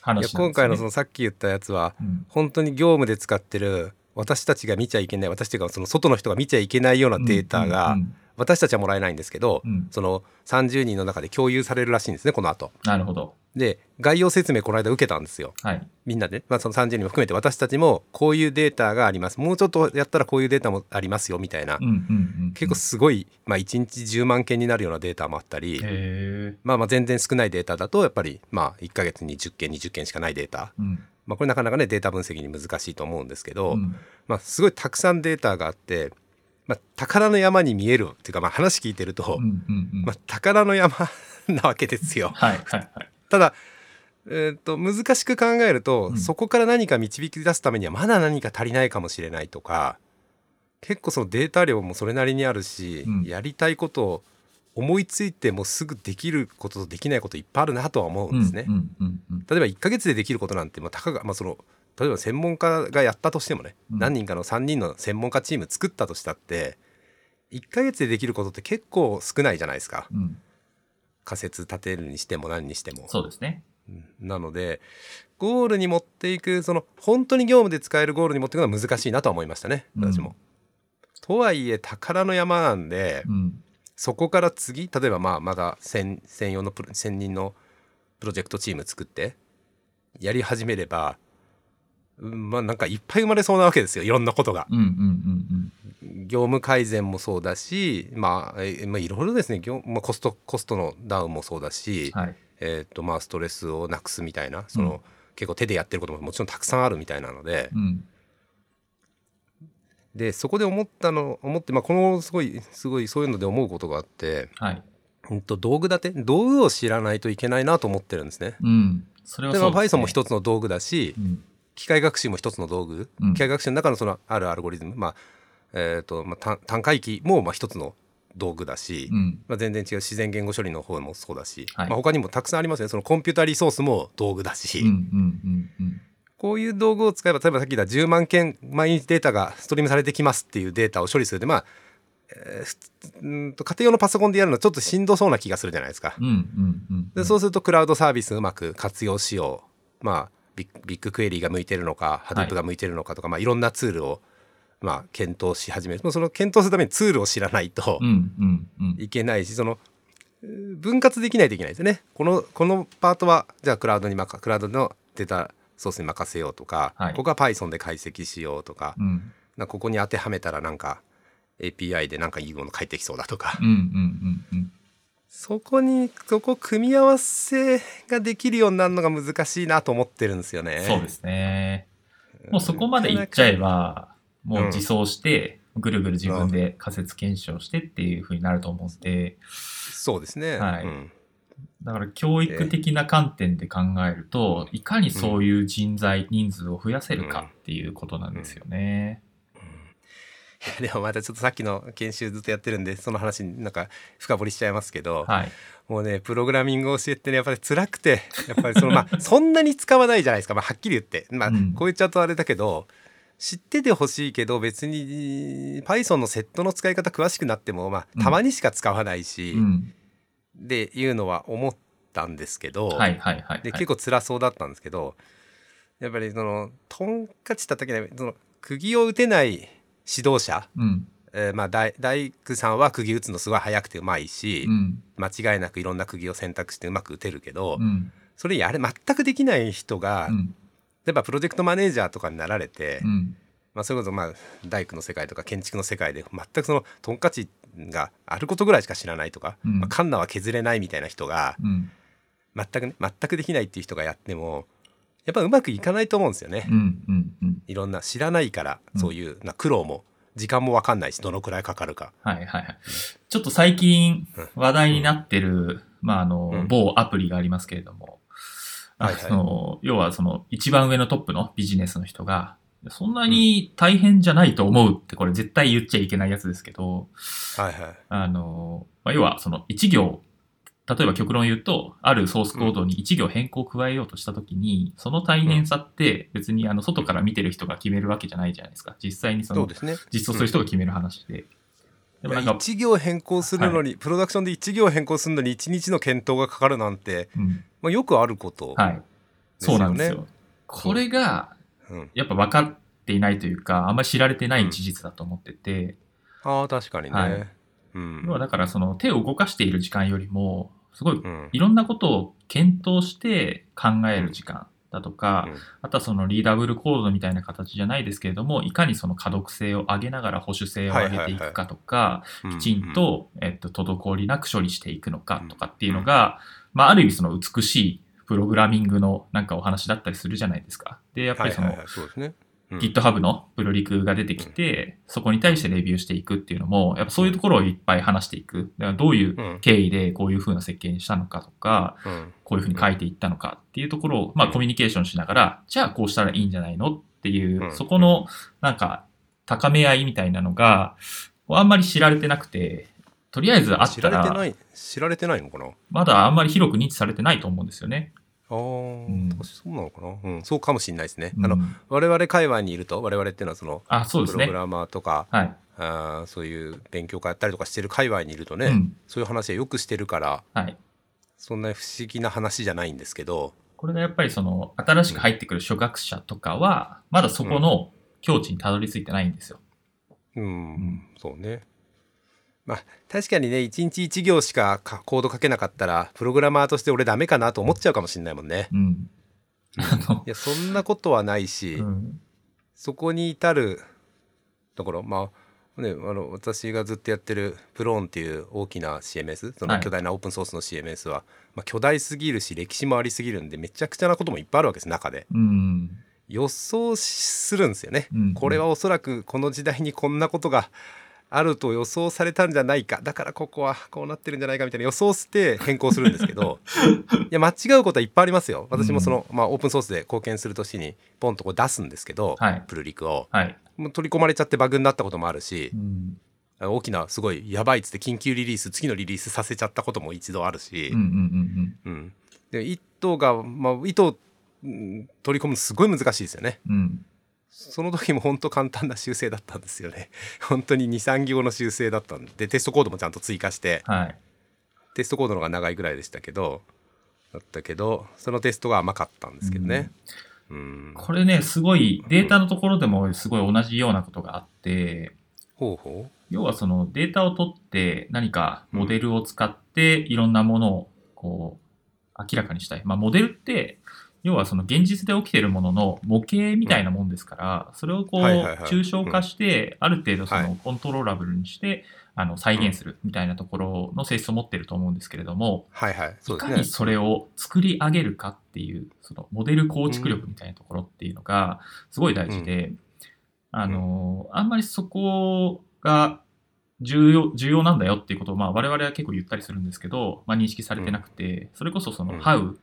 話なんですよ、ね。今回のそのさっき言ったやつはうん。本当に業務で使ってる私たちが見ちゃいけない私というかその外の人が見ちゃいけないようなデータが、うん私たちはもらえないんですけど、うんうんその30人の中で共有されるらしいんですねこの後なるほど。で概要説明この間受けたんですよはい。みんなで、まあ、その30人も含めて私たちもこういうデータがありますもうちょっとやったらこういうデータもありますよみたいな、うんうんうん。結構すごい、まあ、1日10万件になるようなデータもあったり。まあ、まあ全然少ないデータだとやっぱりまあ1ヶ月に10件20件しかないデータ、うん。まあ、これなかなかねデータ分析に難しいと思うんですけど、うんまあ、すごいたくさんデータがあって、まあ、宝の山に見えるっていうか、まあ、話聞いてると、うんうんうんまあ、宝の山なわけですよ。はいはいはい。ただ、えー、と難しく考えると、うんそこから何か導き出すためにはまだ何か足りないかもしれないとか結構そのデータ量もそれなりにあるし、うんやりたいことを思いついてもすぐできることとできないこといっぱいあるなとは思うんですね。うんうんうんうん例えば1ヶ月でできることなんて、まあ、たかが、まあ、その例えば専門家がやったとしてもね、うん何人かの3人の専門家チーム作ったとしたって1ヶ月でできることって結構少ないじゃないですかうん。仮説立てるにしても何にしても。そうですね。うんなのでゴールに持っていくその本当に業務で使えるゴールに持っていくのは難しいなとは思いましたね私も。とはいえ宝の山なんで、うん。そこから次例えばまあまだ専専用の専任のプロジェクトチーム作ってやり始めれば、うんまあなんかいっぱい生まれそうなわけですよいろんなことが。うんうんうん業務改善もそうだしまあ、えまあ、いろいろですね業、まあ、コストコストのダウンもそうだし、うん。はい。えーとまあ、ストレスをなくすみたいなその、うん結構手でやってることももちろんたくさんあるみたいなのでうん。でそこで思ったの思って、まあ、このすごいすごいそういうので思うことがあって、はい。うん、と道具立て道具を知らないといけないなと思ってるんですね。うん。それはでまあ。Python も一つの道具だしうん。機械学習も一つの道具、うん機械学習の中のそのあるアルゴリズム、まあえーとまあ、単単回帰もまあ一つの道具だし、うん。まあ、全然違う自然言語処理の方もそうだし、はいまあ、他にもたくさんありますねそのコンピュータリソースも道具だし、うんうんうんうん。こういう道具を使えば例えばさっき言った10万件毎日データがストリームされてきますっていうデータを処理するでまあ、えーと家庭用のパソコンでやるのはちょっとしんどそうな気がするじゃないですか。うんうんうん。でそうするとクラウドサービスうまく活用しようまあビッグクエリーが向いてるのかハドゥープが向いてるのかとか、いまあ、いろんなツールを、まあ、検討し始めるもうその検討するためにツールを知らないと。いけないしその分割できないといけないですよね。このこのパートはじゃあクラウドにまかクラウドのデータソースに任せようとか、はいここは Python で解析しようとか,、うんかここに当てはめたらなんか API でなんかいいもの返ってきそうだとか、うんうんうんうん。そこにそこ組み合わせができるようになるのが難しいなと思ってるんですよね。そうですね。もうそこまでいっちゃえば、もう自走して、ぐるぐる自分で仮説検証してっていう風になると思うんで、そうですね。はいうんだから教育的な観点で考えると、いかにそういう人材、人数を増やせるかっていうことなんですよね。いやでもまたちょっとさっきの研修ずっとやってるんでその話になんか深掘りしちゃいますけど、はい。もうねプログラミングを教えてねやっぱり辛くてやっぱりその *laughs* まあそんなに使わないじゃないですか、まあ、はっきり言って、まあうんこう言っちゃうとあれだけど知っててほしいけど別に Python のセットの使い方詳しくなっても、まあ、たまにしか使わないし、うん。でいうのは思ったんですけど。で結構辛そうだったんですけどやっぱりそのトンカチ叩けないその釘を打てない指導者、うん。えーまあ大大工さんは釘打つのすごい速くてうまいし、うん。間違いなくいろんな釘を選択してうまく打てるけど、うん。それやれ全くできない人が、うん。例えばプロジェクトマネージャーとかになられて、うん。まあ、それこそまあ大工の世界とか建築の世界で全くそのトンカチがあることぐらいしか知らないとか、うんまあ、カンナは削れないみたいな人がうん。全くね全くできないっていう人がやってもやっぱうまくいかないと思うんですよね。うん。うん。うん。いろんな知らないからうんそういうな苦労も時間も分かんないしどのくらいかかるか。はいはいはい。ちょっと最近話題になってる、まあ、あの、うん某アプリがありますけれども、はいはいあの、要はその一番上のトップのビジネスの人が、そんなに大変じゃないと思うってこれ絶対言っちゃいけないやつですけど、はいはい。あの、まあ、要はその一行、例えば極論言うと、あるソースコードに一行変更を加えようとしたときに、その大変さって別にあの外から見てる人が決めるわけじゃないじゃないですか。実際にそのね。実装する人が決める話で。でもなんか、1行変更するのに、プロダクションで1行変更するのに1日の検討がかかるなんて、うん。まあ、よくあること、はい。そうなんですよ。これが、うん、やっぱ分かっていないというか、あんまり知られてない事実だと思ってて、ああ確かにね、はいうんだからその手を動かしている時間よりも、すごいうん。いろんなことを検討して考える時間だとか、うん。あとはそのリーダブルコードみたいな形じゃないですけれども、いかにその可読性を上げながら保守性を上げていくかとか、きちん、と、えっと、滞りなく処理していくのかとかっていうのが、まあ、ある意味その美しいプログラミングのなんかお話だったりするじゃないですか。で、やっぱりその、はいはいはい、そうですね、うん GitHub のプロリクが出てきて、そこに対してレビューしていくっていうのも、やっぱそういうところをいっぱい話していく。だからどういううん。経緯でこういう風な設計にしたのかとか、うん。こういう風に書いていったのかっていうところを、まあコミュニケーションしながら、じゃあこうしたらいいんじゃないのっていうう、ん。そこのなんか高め合いみたいなのが、あんまり知られてなくて、とりあえずあっ知たら、られてない知られてないのかな？まだあんまり広く認知されてないと思うんですよね。ああ、ん。確かそうなのかな、うん、そうかもしれないですね、うん。あの我々界隈にいると我々っていうのはそのあ、そうですね。プログラマーとか、はい。あーそういう勉強会やったりとかしてる界隈にいるとね、うん。そういう話はよくしてるからはい。そんな不思議な話じゃないんですけどこれがやっぱりその、新しく入ってくる初学者とかは、まだそこの境地にたどり着いてないんですよ。うん、ん。そうねまあ確かにね1日1行しかかコード書けなかったらプログラマーとして俺ダメかなと思っちゃうかもしれないもんねうん。い、やそんなことはないし、うん。そこに至るところまあねあの私がずっとやってるプローンっていう大きな CMS そはいの巨大なオープンソースの CMS は、まあ、巨大すぎるし歴史もありすぎるんでめちゃくちゃなこともいっぱいあるわけです中でうん。予想するんですよね、うんこれはおそらくこの時代にこんなことがあると予想されたんじゃないか。だからここはこうなってるんじゃないかみたいな予想して変更するんですけど *laughs* いや間違うことはいっぱいありますよ。私もその、まあ、オープンソースで貢献する年にポンとこう出すんですけど、はい。プルリクを。はい。もう取り込まれちゃってバグになったこともあるしう、ん。大きなすごいやばいっつって緊急リリース次のリリースさせちゃったことも一度あるしうんう糸が、まあ、糸うん取り込むのすごい難しいですよね。うん。うん。その時も本当簡単な修正だったんですよね *laughs* 本当に23行の修正だったんでテストコードもちゃんと追加してはい。テストコードの方が長いぐらいでしたけどだったけどそのテストが甘かったんですけどねうんこれね、すごい、データのところでもすごい同じようなことがあって、ほうほ要はそのデータを取って何かモデルを使っていろんなものをこう明らかにしたい。まあモデルって要はその現実で起きているものの模型みたいなもんですから、それをこう抽象化してある程度そはい。のコントローラブルにしてあの再現するみたいなところの性質を持っていると思うんですけれども、うはいはい。そいうかにそれを作り上げるかっていう、そのモデル構築力みたいなところっていうのがすごい大事で、あの、あんまりそこが重要、重要なんだよっていうことを、まあ我々は結構言ったりするんですけど、まあ認識されてなくて、それこそそのうん。How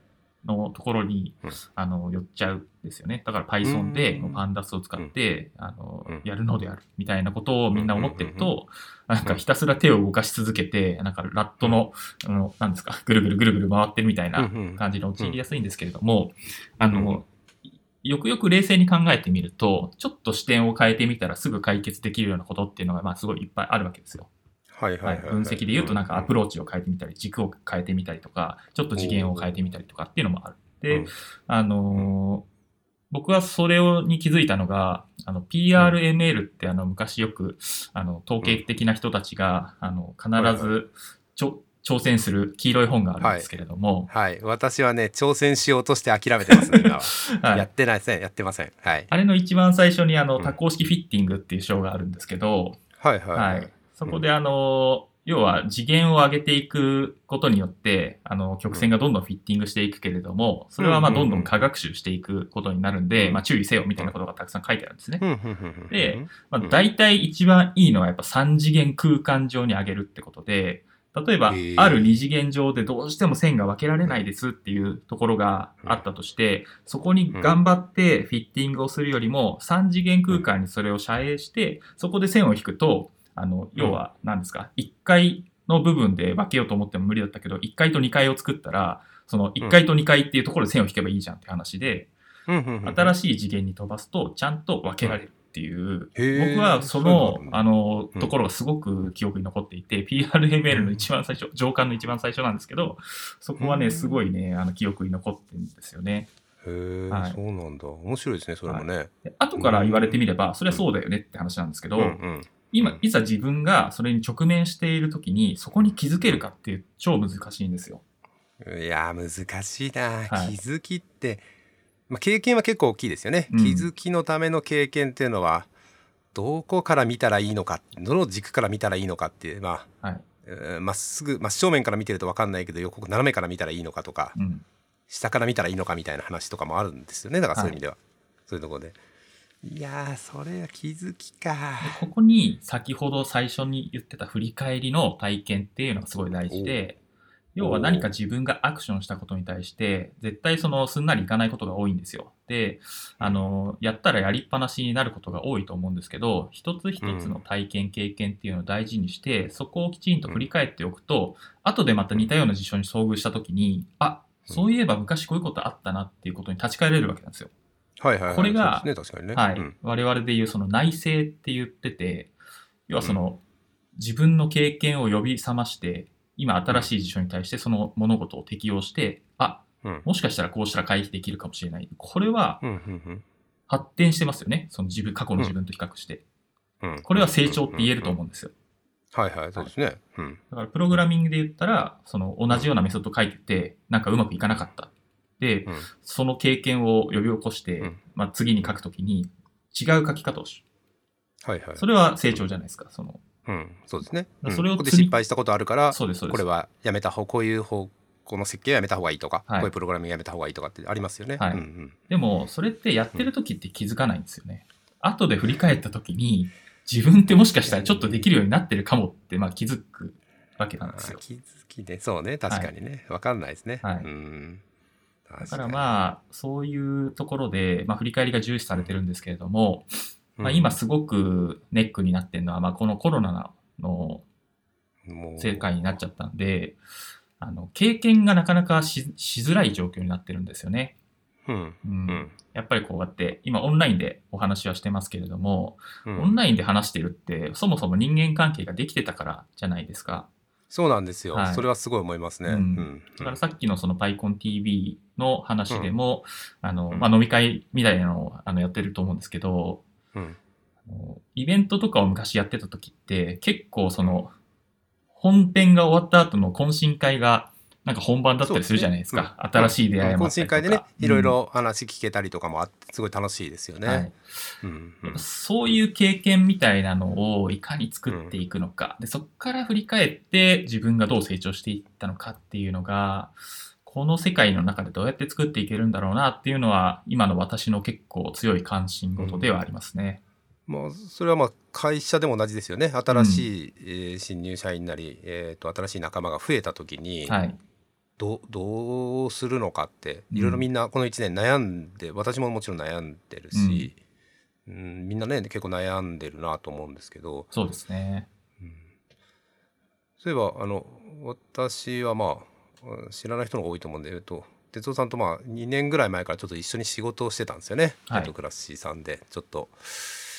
のところにうん、あの、寄っちゃうんですよね。だから Python でうん。パンダスを使って、あのうん、やるのであるみたいなことをみんな思ってるうんと、なんかひたすら手を動かし続けて、なんかラットの、あの、なんですか、ぐるぐるぐるぐる回ってるみたいなうんうん感じに陥りやすいんですけれども、あの、よくよく冷静に考えてみると、ちょっと視点を変えてみたらすぐ解決できるようなことっていうのが、まあすごいいっぱいあるわけですよ。はいはいはい、はい。分析で言うとなんかアプロローチを変えてみたり、軸を変えてみたりとか、ちょっと次元を変えてみたりとかっていうのもある。で、うん。あのー僕はそれをに気づいたのが、あの、PRML ってあの、昔よく、あの、統計的な人たちが、あの、必ずちょ、挑戦する黄色い本があるんですけれども、はい。私はね挑戦しようとして諦めてますね今は、*laughs* はい。やってないですねやってません。はい。あれの一番最初にあの、うん。多項式フィッティングっていう章があるんですけど、はいはい。はい。そこであの、要は次元を上げていくことによって、あの、曲線がどんどんフィッティングしていくけれども、それはまあどんどん科学習していくことになるんで、うん。まあ注意せよみたいなことがたくさん書いてあるんですね。でまあうん。大体一番いいのはやっぱ3次元空間上に上げるってことで、例えばある2次元上でどうしても線が分けられないですっていうところがあったとして、そこに頑張ってフィッティングをするよりも3次元空間にそれを遮影して、そこで線を引くと、あの、要は何ですか、1階の部分で分けようと思っても無理だったけど、1階と2階を作ったら、その1階と2階っていうところで線を引けばいいじゃんって話で、うんうんうん新しい次元に飛ばすとちゃんと分けられるっていう、僕はそののあのうんところがすごく記憶に残っていて、PRML の一番最初、上巻の一番最初なんですけど、そこはね、うん。すごいね、あの記憶に残ってるんですよね。へえ、はい。そうなんだ。面白いですねそれもね、で後から言われてみれば、それはそうだよねって話なんですけど、うんうん今、いざ自分がそれに直面しているときに、そこに気づけるかっていう超難しいんですよ。いやー難しいな、はい。気づきって、まあ、経験は結構大きいですよね、うん。気づきのための経験っていうのはどこから見たらいいのかどの軸から見たらいいのかっていうまあはい。えーまっすぐ真正面から見てると分かんないけど横斜めから見たらいいのかとかうん。下から見たらいいのかみたいな話とかもあるんですよね。だからそういう意味では、そういうところでいやーそれは気づきかでここに先ほど最初に言ってた振り返りの体験っていうのがすごい大事で、要は何か自分がアクションしたことに対して、絶対そのすんなりいかないことが多いんですよ。で、あの、やったらやりっぱなしになることが多いと思うんですけど、一つ一つの体験、経験っていうのを大事にして、そこをきちんと振り返っておくと、後でまた似たような事象に遭遇したときに、あ、そういえば昔こういうことあったなっていうことに立ち返れるわけなんですよ。はいはいはい。これがね、ね。はい。うん我々でいうその内省って言ってて、要はその、自分の経験を呼び覚まして、今新しい事象に対してその物事を適用して、あ、うん。もしかしたらこうしたら回避できるかもしれない。これはうんうん発展してますよね。その自分、過去の自分と比較して。うんうん。これは成長って言えると思うんですよ。はいはい、そうですね。うん。だからプログラミングで言ったら、その同じようなメソッド書いてて、なんかうまくいかなかった。で、うんその経験を呼び起こして、うんまあ、次に書くときに違う書き方をし、はいはい。それは成長じゃないですか。そのうん、そうですね。それをここで失敗したことあるから、そうです、そうです。これはやめた方、こういう方向の設計はやめた方がいいとか、はいこういうプログラミングやめた方がいいとかってありますよね。はいうんうんでも、それってやってる時って気づかないんですよね。後で振り返った時に、自分ってもしかしたらちょっとできるようになってるかもって、まあ気づくわけなんですよあ。気づきね、そうね、確かにね、わかんないですね。はいうん。だからまあ、そういうところで、まあ振り返りが重視されてるんですけれども、あまあ今すごくネックになってるのは、まあこのコロナの世界になっちゃったんで、あの、経験がなかなかししづらい状況になってるんですよね。うん。うんうん。やっぱりこうやって、今オンラインでお話はしてますけれども、うんオンラインで話してるって、そもそも人間関係ができてたからじゃないですか。そうなんですよ、はいそれはすごい思いますね。ううんん。だからさっきのその PyConTV の話でも、あの、うんまあ、飲み会みたいなのをあのやってると思うんですけど、うん。あのイベントとかを昔やってた時って、結構その、本編が終わった後の懇親会が、なんか本番だったりするじゃないですか。うん新しい出会いもあ懇ったりとか。親会でね、うんいろいろ話聞けたりとかもあって、すごい楽しいですよね。はいうんうんそういう経験みたいなのをいかに作っていくのか、でそこから振り返って自分がどう成長していったのかっていうのがこの世界の中でどうやって作っていけるんだろうなっていうのは今の私の結構強い関心事ではありますね。まあ、それはまあ会社でも同じですよね。新しい、えー新入社員なり、えー、と新しい仲間が増えた時に、はい、どうどうするのかってうん。いろいろみんなこの1年悩んで、私ももちろん悩んでるし、うんみんなね結構悩んでるなと思うんですけど、そうですね。うん。そういえばあの私はまあ知らない人の方が多いと思うんで、えっと、哲夫さんとまあ2年ぐらい前からちょっと一緒に仕事をしてたんですよね、はい。えっとクラッシーさんでちょっと。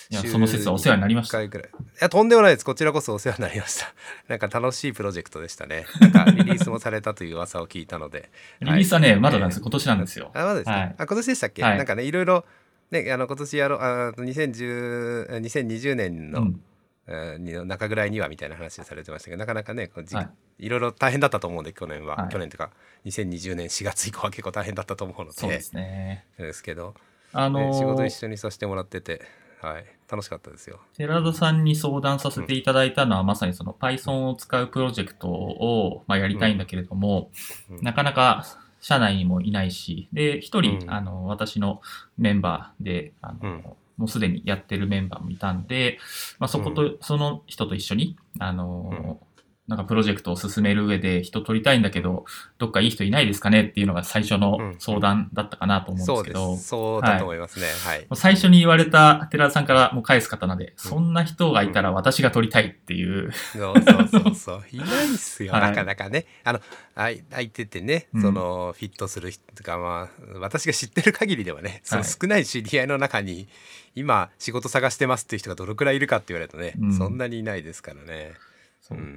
いや週その説はお世話になりました。1回ぐらいいやとんでもないです。こちらこそお世話になりました。*laughs* なんか楽しいプロジェクトでしたね。なんかリリースもされたという噂を聞いたので。*laughs* リリースはね、はい。まだなんですよ。今年なんですよ。あまだですか、はい。あ今年でしたっけ、はい。なんかねいろいろねあの今年やろうあ2010 2020年の、うんえーに中ぐらいにはみたいな話をされてましたけどなかなかねこうじ、はい。い、ろいろ大変だったと思うんで去年は、はい。去年というか2020年4月以降は結構大変だったと思うのでそうですね。ですけど、あのーね仕事一緒にさせてもらってて、はい、楽しかったですよ。寺田さんに相談させていただいたのは、まさにその Python を使うプロジェクトを、まあ、やりたいんだけれども、うん。なかなか社内にもいないし、で、一人、うん。あの、私のメンバーで、あの、うんもうすでにやってるメンバーもいたんで、まあ、そこと、その人と一緒に、あの、なんかプロジェクトを進める上で人取りたいんだけど、どっかいい人いないですかねっていうのが最初の相談だったかなと思うんそうですけど、です。そうだと思いますね。はい。最初に言われた寺田さんからもう返す刀で、そんな人がいたら私が取りたいっていう、そうそうそうそう。*laughs* いないっすよ、はい。なかなかね。あの、あい空いててね、うん。その、フィットする人とか、まあ、私が知ってる限りではね、そのはい少ない知り合いの中に、今、仕事探してますっていう人がどのくらいいるかって言われるとね、うん。そんなにいないですからね。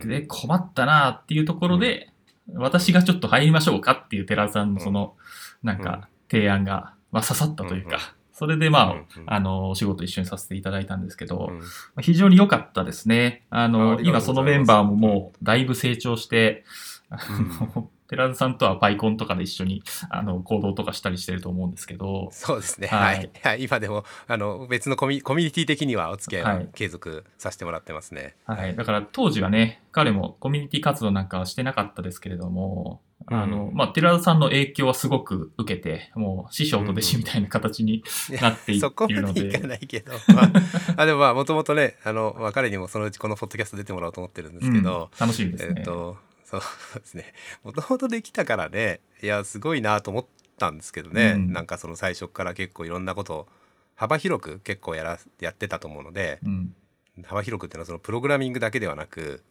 で困ったなっていうところで、私がちょっと入りましょうかっていう寺田さんのその、なんか提案が、まあ、刺さったというか、それでまあ、あの、お仕事一緒にさせていただいたんですけど、非常に良かったですね。ああの、今そのメンバーももうだいぶ成長して、あうん。の寺田さんとはパイコンとかで一緒にあの行動とかしたりしてると思うんですけど、そうですね。ははい。い。はい、今でも、あの、別のコミコミュニティ的にはお付き合いははい。継続させてもらってますね。はい。だから当時はね、彼もコミュニティ活動なんかはしてなかったですけれども、あの、うんまあ、寺田さんの影響はすごく受けて、もう師匠と弟子みたいな形になっているそこまのででいかないけど、ま *laughs* あ、あでもまあもともとねあの、まあ、彼にもそのうちこのポッドキャスト出てもらおうと思ってるんですけど、うん。楽しみですね。えっ、とそうですねもともとできたからねいやすごいなと思ったんですけどね、うんなんかその最初から結構いろんなことを幅広く結構やらやってたと思うのでうん。幅広くっていうのはそのプログラミングだけではなく、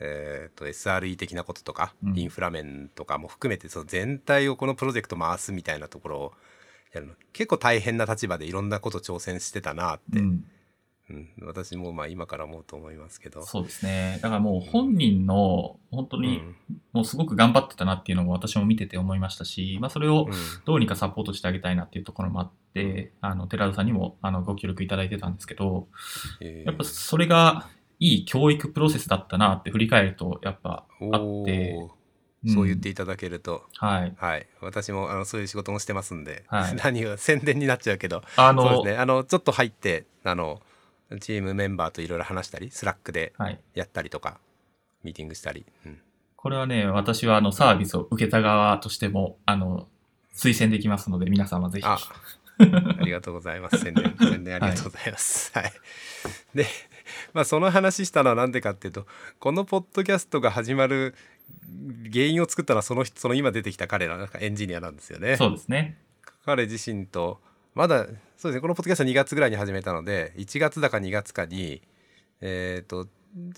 えー、と SRE 的なこととか、うんインフラ面とかも含めてその全体をこのプロジェクト回すみたいなところをやるの結構大変な立場でいろんなこと挑戦してたなって、うん。うん。私もまあ今から思うと思いますけど。そうですね。だからもう本人の本当にうん。もうすごく頑張ってたなっていうのも私も見てて思いましたし、まあそれをうん。どうにかサポートしてあげたいなっていうところもあって、あの、寺田さんにもあのご協力いただいてたんですけど、えー。やっぱそれがいい教育プロセスだったなって振り返るとやっぱあおって、そう言っていただけると、はい。はい。私もあのそういう仕事もしてますんで、はい。*laughs* 何を宣伝になっちゃうけど。あの、そうですね。あのちょっと入ってあのチームメンバーといろいろ話したり Slack ではい。やったりとかミーティングしたり、うんこれはね、私はあのサービスを受けた側としても、あの、推薦できますので、皆様ぜひ。あありがとうございます宣伝 *laughs* 宣伝ありがとうございます、はいでまあその話したのは何でかっていうとこのポッドキャストが始まる原因を作ったのはその人その今出てきた彼らなんかエンジニアなんですよねそうですね。彼自身とまだそうですねこのポッドキャスト2月ぐらいに始めたので1月だか2月かにえっ、とち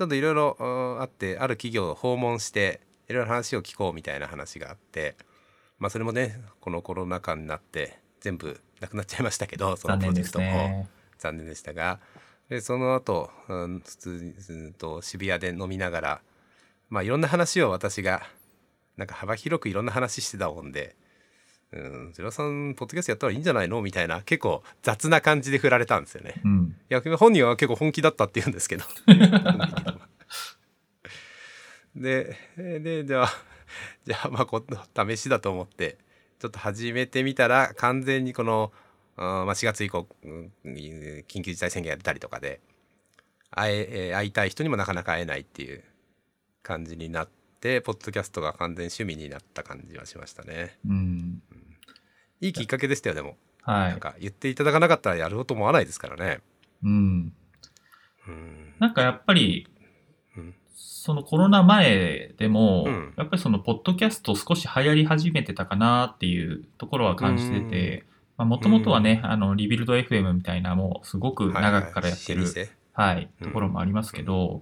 ょっといろいろうんあってある企業を訪問していろいろ話を聞こうみたいな話があってまあそれもねこのコロナ禍になって全部なくなっちゃいましたけどそのプロジェクトもね。残念でしたがでその後、うん、普通にうんと渋谷で飲みながらまあいろんな話を私がなんか幅広くいろんな話してたもんで「うんゼロさんポッドキャストやったらいいんじゃないの?」みたいな結構雑な感じで振られたんですよね。うん。いや本人は結構本気だったって言うんですけど。*laughs* でで *laughs* じゃあじゃあまあこ試しだと思ってちょっと始めてみたら完全にこの、あーまあ、4月以降、うん緊急事態宣言やったりとかで会ええー会いたい人にもなかなか会えないっていう感じになってポッドキャストが完全趣味になった感じはしましたね。うん。いいきっかけでしたよでも、はい。なんか言っていただかなかったらやろうと思わないですからね。うん。うん。なんかやっぱり、うん。そのコロナ前でも、うん。やっぱりそのポッドキャスト少し流行り始めてたかなっていうところは感じてて、もともとはね、あの、リビルド FM みたいなもうすごく長くからやってる、はいはい。ところもありますけど、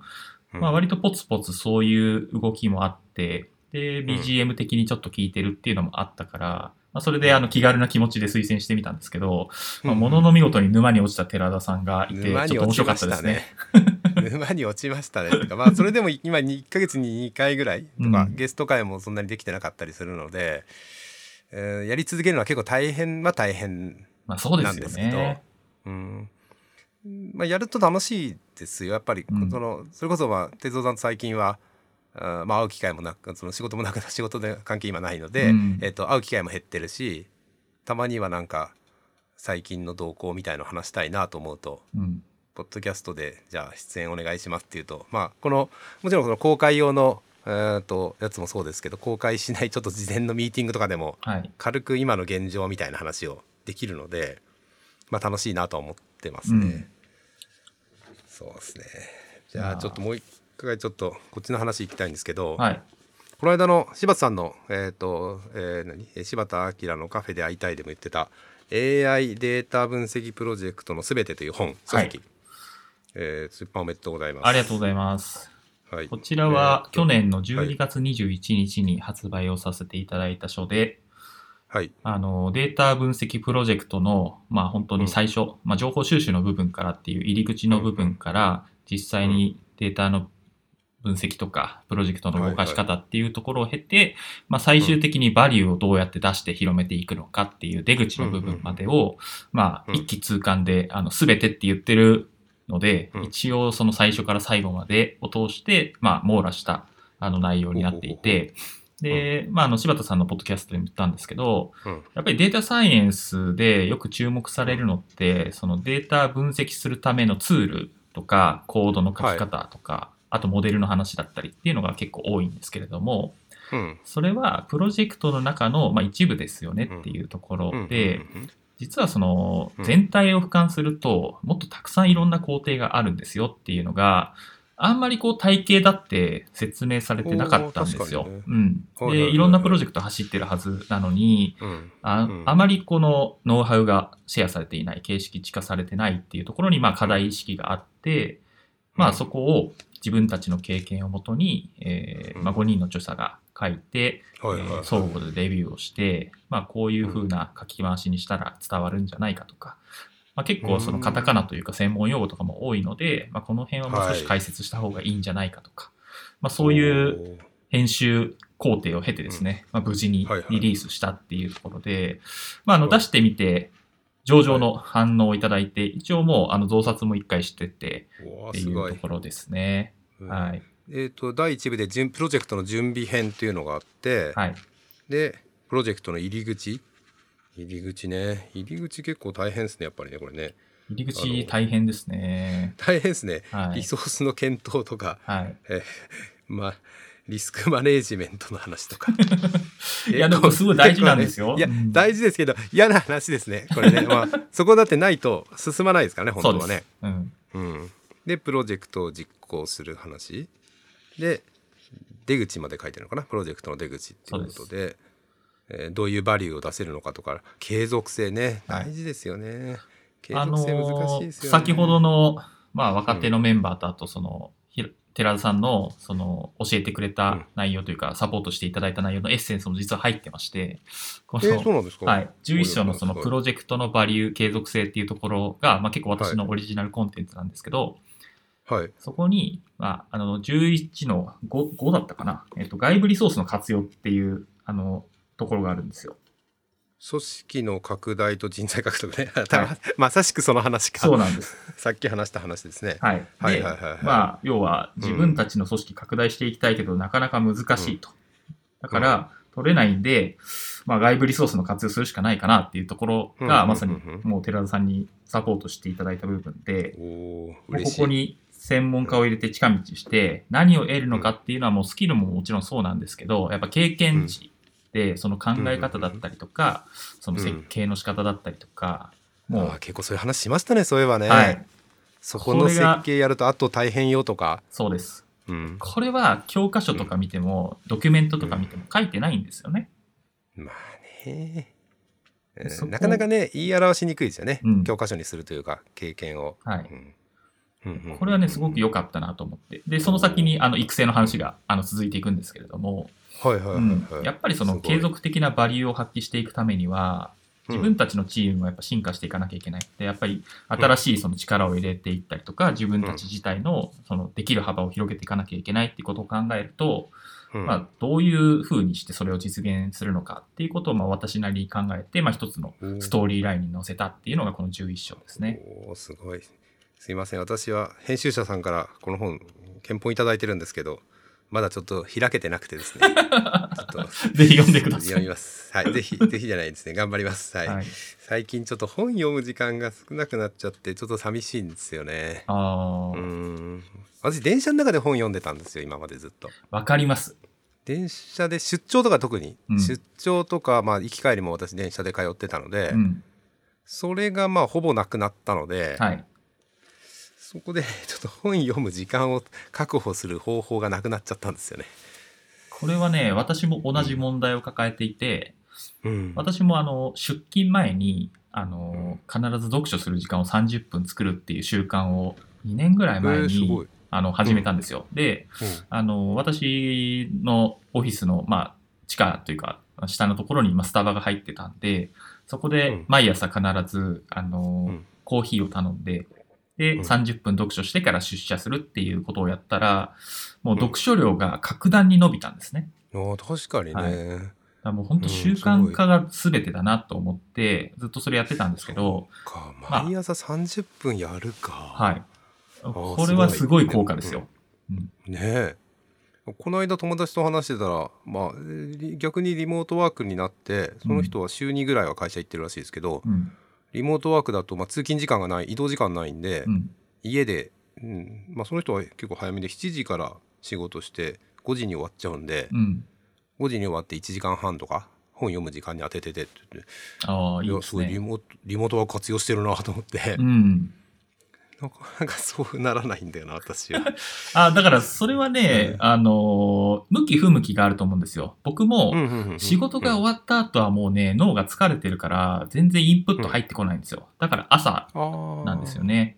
うん。まあ割とポツポツそういう動きもあって、で、BGM 的にちょっと聞いてるっていうのもあったから、まあそれであの気軽な気持ちで推薦してみたんですけど、まあ、ものの見事に沼に落ちた寺田さんがいて、ちょっと面白か落ちましたですねね。*laughs* 沼に落ちましたね。てかまあそれでも今1ヶ月に2回ぐらいとか、うんゲスト会もそんなにできてなかったりするので、えーやり続けるのは結構大変は大変まあそうですよなんですけどね。うんまあ、やると楽しいですよやっぱり、うんそのそれこそまあ哲夫さんと最近はまあ、会う機会もなくその仕事もなく *laughs* 仕事で関係今ないので、うんえっと会う機会も減ってるしたまにはなんか最近の動向みたいの話したいなと思うとうん。ポッドキャストでじゃあ出演お願いしますっていうとまあこのもちろんこの公開用のえーとやつもそうですけど公開しないちょっと事前のミーティングとかでもはい。軽く今の現状みたいな話をできるので、まあ、楽しいなとは思ってますね。うんそうですねじゃあまあちょっともう一回ちょっとこっちの話行きたいんですけど、はい。この間の柴田さんの、えーとえー何？えー柴田明の「カフェで会いたい」でも言ってた AI データ分析プロジェクトのすべてという本書籍、えー出版おめでとうございます。ありがとうございます。はい、こちらはえーと去年のはい。12月21日に発売をさせていただいた書で、はい。あの、データ分析プロジェクトの、まあ本当に最初、まあ情報収集の部分からっていう入り口の部分から、実際にデータの分析とか、プロジェクトの動かし方っていうところを経て、まあ最終的にバリューをどうやって出して広めていくのかっていう出口の部分までを、まあうん。一気通貫で、あの、すべてって言ってるので、うん。一応その最初から最後までを通して、まあ網羅したあの内容になっていて、で、まあ、あの、柴田さんのポッドキャストでも言ったんですけど、うん。やっぱりデータサイエンスでよく注目されるのって、そのデータ分析するためのツールとか、コードの書き方とか、あとモデルの話だったりっていうのが結構多いんですけれども、うん。それはプロジェクトの中の、まあ、一部ですよねっていうところうん。で、うん。実はそのうん。全体を俯瞰すると、もっとたくさんいろんな工程があるんですよっていうのが、あんまりこう体系だって説明されてなかったんですよ。おー確うん。で、はいろんなプロジェクト走ってるはずなのに、うん。あうん。あまりこのノウハウがシェアされていない、形式地化されてないっていうところにまあ課題意識があって、まあそこを自分たちの経験をもとに、えーまあ、5人の著者が書いて、はいはいはい。えー相互でレビューをして、まあ、こういう風な書き回しにしたら伝わるんじゃないかとか、まあ、結構そのカタカナというか専門用語とかも多いので、まあ、この辺はもう少し解説した方がいいんじゃないかとか、まあ、そういう編集工程を経てですね、まあ、無事にリリースしたっていうところで、まあ、あの出してみて、上々の反応をいただいて、一応もうあの増刷も一回しててっていうところですね。うんはい。えっ、と第1部で準プロジェクトの準備編っていうのがあって、はい。でプロジェクトの入り口入り口ね入り口結構大変ですねやっぱりねこれね入り口大変ですね。大変ですね、はい。リソースの検討とか、はい。えーまあリスクマネージメントの話とか。*laughs* いやでもすごい大事なんですよ。いや、うん。大事ですけど嫌な話ですねこれね、*laughs* まあ、そこだってないと進まないですからね本当はね。うん。うん、でプロジェクトを実行する話。で出口まで書いてるのかな？プロジェクトの出口っていうことで。えーどういうバリューを出せるのかとか継続性ねはい。大事ですよね、継あの続性難しいーですよね、先ほどの、まあ、若手のメンバーと、あと、その、ひ寺田さんの、その、教えてくれた内容というか、サポートしていただいた内容のエッセンスも実は入ってまして、こえーそうなんですか？はい。11章のそのはいプロジェクトのバリュー継続性っていうところが、まあ結構私のオリジナルコンテンツなんですけど、はいそこに、まあ、あの、11の 5, 5だったかな？えっと、外部リソースの活用っていう、あの、ところがあるんですよ。組織の拡大と人材獲得ね。まさしくその話か。そうなんです。*laughs* さっき話した話ですね。はい。で、はい。はいはいはい。まあ、要は自分たちの組織拡大していきたいけど、なかなか難しいと。だから、取れないんで、まあ、外部リソースの活用するしかないかなっていうところが、うん。まさにうん。うん。うん。もう寺田さんにサポートしていただいた部分で、ここに専門家を入れて近道して、何を得るのかっていうのはもうスキルももちろんそうなんですけど、やっぱ経験値で、その考え方だったりとか、その設計の仕方だったりとか、もうあー、結構そういう話しましたねそういえばね、はい、そこの設計やるとあと大変よとか、そうです。うん、これは教科書とか見ても、ドキュメントとか見ても書いてないんですよね。まあね、なかなかね言い表しにくいですよね、うん。教科書にするというか経験を、はい。うんうんうん。これはね、すごく良かったなと思って。で、その先に、あの、育成の話が、あの、続いていくんですけれども、はいはいはい、うん。はいやっぱりその継続的なバリューを発揮していくためには、自分たちのチームもやっぱ進化していかなきゃいけない。で、やっぱり新しいその力を入れていったりとか、自分たち自体のそのできる幅を広げていかなきゃいけないっていうことを考えると、うん。まあ、どういうふうにしてそれを実現するのかっていうことをまあ私なりに考えて、まあ、一つのストーリーラインに載せたっていうのがこの11章ですね。おーすごい。すいません。私は編集者さんからこの本検本いただいてるんですけどまだちょっと開けてなくてですね。ちょっと。*laughs* ぜひ読んでくださ読みい。ます。はい。ぜひ *laughs* ぜひじゃないですね。頑張ります。はい、はい、最近ちょっと本読む時間が少なくなっちゃってちょっと寂しいんですよね。あうあ、ん。私電車の中で本読んでたんですよ今までずっと。わかります。電車で出張とか特に、うん。出張とかまあ行き帰りも私電車で通ってたので、うん。それがまあほぼなくなったので、はい。そこで *laughs* ちょっと本読む時間を確保する方法がなくなっちゃったんですよね。これはね、私も同じ問題を抱えていて、うん、私もあの出勤前にあの必ず読書する時間を30分作るっていう習慣を2年ぐらい前に。あの始めたんですよ。で、あの私のオフィスの、まあ、地下というか下のところに今スタバが入ってたんでそこうでん毎朝必ずあの、うんコーヒーを頼んでで、うん30分読書してから出社するっていうことをやったらもう読書量が格段に伸びたんですね。うん、あ確かにね。はいもう本当習慣化が全てだなと思ってずっとそれやってたんですけど、かまあ毎朝30分やるか。はい。ーこれはすごい効果ですよ。ねえ。この間友達と話してたら、まあ、リ逆にリモートワークになってその人は週2ぐらいは会社行ってるらしいですけど、うん。リモートワークだと、まあ、通勤時間がない移動時間ないんで、うん。家で、うんまあ、その人は結構早めで7時から仕事して5時に終わっちゃうんで、うん。5時に終わって1時間半とか本読む時間に当てててって言ってああ、いいですすね。ごいリモートリモートワーク活用してるなと思って、うん。なかなかそうならないんだよな私は。*laughs* あだからそれはね、うんあのー向き不向きがあると思うんですよ。僕も仕事が終わった後はもうね、脳が疲れてるから全然インプット入ってこないんですよ。だから朝なんですよね。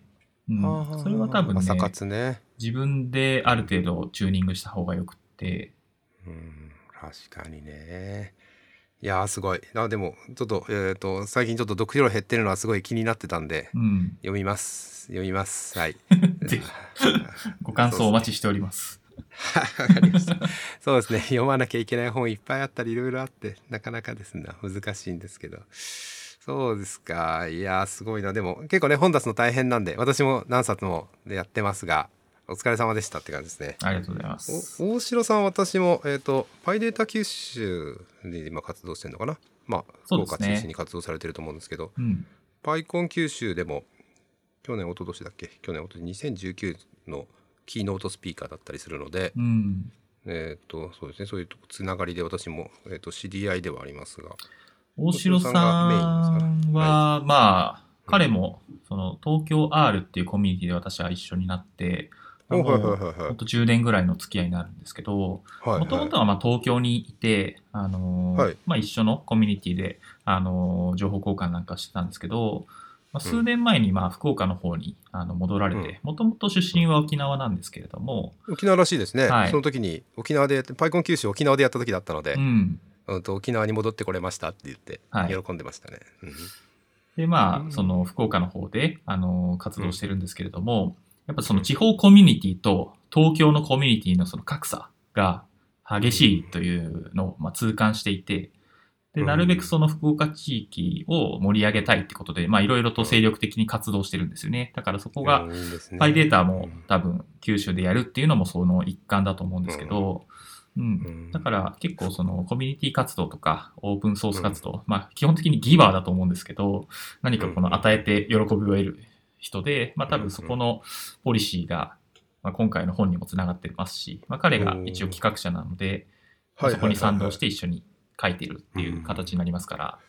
うんそれは多分ね朝活ね。自分である程度チューニングした方がよくって、うん、確かにね。いやーすごい。あでもちょっとえっ、と最近ちょっと読書量減ってるのはすごい気になってたんでうん、読みます。読みます。はい。*laughs* *laughs* ご感想お待ちしております。わかりました。*laughs* そうですね。読まなきゃいけない本いっぱいあったりいろいろあってなかなかですね難しいんですけど。そうですか。いやーすごいな。でも結構ね本出すの大変なんで私も何冊もやってますがお疲れ様でしたって感じですね。ありがとうございます。お大城さん私もえっ、とパイデータ九州で今活動してるのかな？まあ福岡中心に活動されてると思うんですけど、うん、パイコン九州でも去年一昨年だっけ？去年一昨年2019のキーノートスピーカーだったりするので、うん、えっ、とそうですね。そういうつながりで私も、えー、と知り合いではありますが。大城さんは、まあ、彼も、その、東京 R っていうコミュニティで私は一緒になって、もうはいはいほんと10年ぐらいの付き合いになるんですけど、はいもともとはまあ東京にいて、あのーはい。まあ、一緒のコミュニティで、あのー情報交換なんかしてたんですけど、まあ、数年前にまあ福岡の方にあの戻られて、もともと出身は沖縄なんですけれども、沖縄らしいですね、はい。その時に沖縄でパイコン九州沖縄でやった時だったので、うん、うんと沖縄に戻ってこれましたって言ってはい。喜んでましたね、うん。で、まあ、うん。その福岡の方で、あの、活動してるんですけれども、やっぱその地方コミュニティと東京のコミュニティのその格差が激しいというのをまあ痛感していて、で、うん。なるべくその福岡地域を盛り上げたいってことで、まあいろいろと精力的に活動してるんですよね。だからそこがパイデータも多分九州でやるっていうのもその一環だと思うんですけど、うん。うん。だから結構そのコミュニティ活動とかオープンソース活動、まあ基本的にギバーだと思うんですけど、何かこの与えて喜びを得る人で、まあ多分そこのポリシーが、まあ、今回の本にもつながってますし、まあ彼が一応企画者なので、はいそこに賛同しはいて一緒に書いてるっていう形になりますから、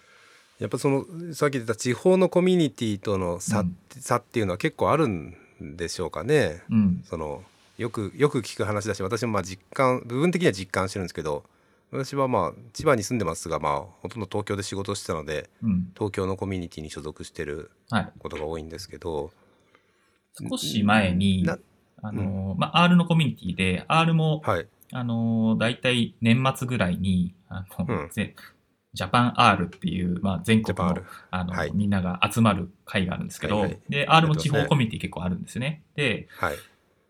やっぱそのさっき言った地方のコミュニティとの差,、うん。差っていうのは結構あるんでしょうかね。うん、そのよくよく聞く話だし私もまあ実感部分的には実感してるんですけど私はまあ千葉に住んでますがまあほとんど東京で仕事をしてたのでうん、東京のコミュニティに所属してるはい。ことが多いんですけど少し前にな、あの、まあ R のコミュニティで、R もはい。あのー、大体年末ぐらいに、あの、うん。ぜジャパン R っていう、まあ、全国のあの、はい。みんなが集まる会があるんですけど、はいはい。で、R も地方コミュニティ結構あるんですよね。で、はい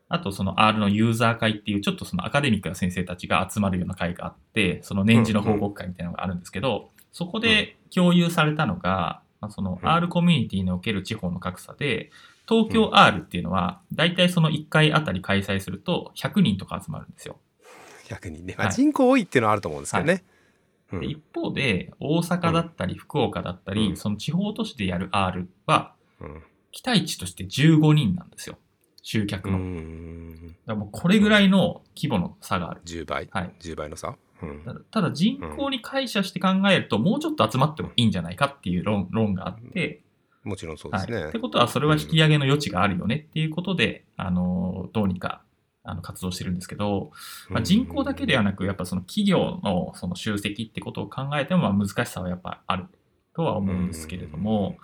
あとその R のユーザー会っていう、ちょっとそのアカデミックな先生たちが集まるような会があって、その年次の報告会みたいなのがあるんですけど、そこで共有されたのが、まあ、そのうん。R コミュニティにおける地方の格差で、東京 R っていうのは、大体その1回あたり開催すると100人とか集まるんですよ。逆にね、まあ、はい人口多いっていうのはあると思うんですけどね。うん。で一方で、大阪だったり福岡だったり、うん。その地方都市でやる R は、うん。期待値として15人なんですよ。集う客の。だもうこれぐらいの規模の差がある。10倍、はい。10倍の差、うん。ただただ人口に解釈して考えると、もうちょっと集まってもいいんじゃないかっていう論論があって、もちろんそうではい。すね。ってことは、それは引き上げの余地があるよねっていうことで、あの、どうにか、あの、活動してるんですけど、まあ、人口だけではなく、やっぱその企業のその集積ってことを考えても、まあ難しさはやっぱあるとは思うんですけれども、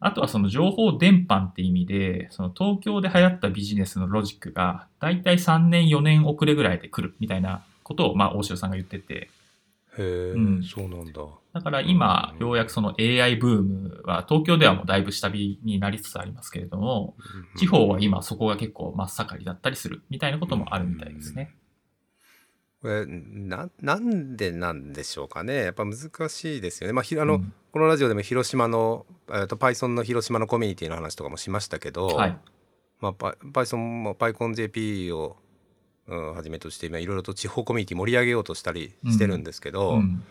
あとはその情報伝播って意味で、その東京で流行ったビジネスのロジックが、だいたい3年、4年遅れぐらいで来るみたいなことを、まあ大城さんが言ってて、へえ、うん。そうなんだ。だから今、ようやくその AI ブームは、東京ではもうだいぶ下火になりつつありますけれども、地方は今そこが結構真っ盛りだったりするみたいなこともあるみたいですね。これななんでなんでしょうかね。やっぱ難しいですよね。まあ、ひあの、うんこのラジオでも広島の、えー、と Python の広島のコミュニティの話とかもしましたけど、はい。まあ、パ Python も PyConJP を、うん、はじめとして今いろいろと地方コミュニティ盛り上げようとしたりしてるんですけど、うん。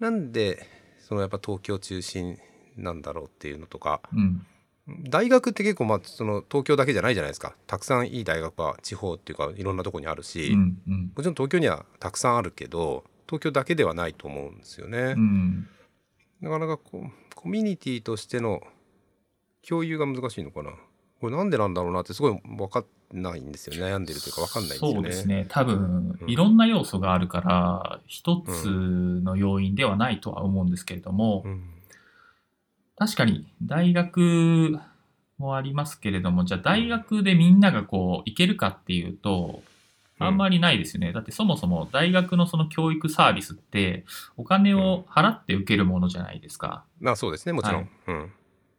なんでそのやっぱ東京中心なんだろうっていうのとかうん。大学って結構まあその東京だけじゃないじゃないですかたくさんいい大学は地方っていうかいろんなとこにあるし、うん。うん。もちろん東京にはたくさんあるけど東京だけではないと思うんですよね。うん。なかなかこうコミュニティとしての共有が難しいのかな。これなんでなんだろうなってすごい分かんないんですよ。ね悩んでるというか分かんないんですよね。そうですね。多分う、ん。いろんな要素があるから、一つの要因ではないとは思うんですけれども、うん。確かに大学もありますけれども、じゃあ大学でみんながこう行けるかっていうと、あんまりないですよね。だってそもそも大学のその教育サービスってお金を払って受けるものじゃないですか。まあそうですね、もちろん。はいうん。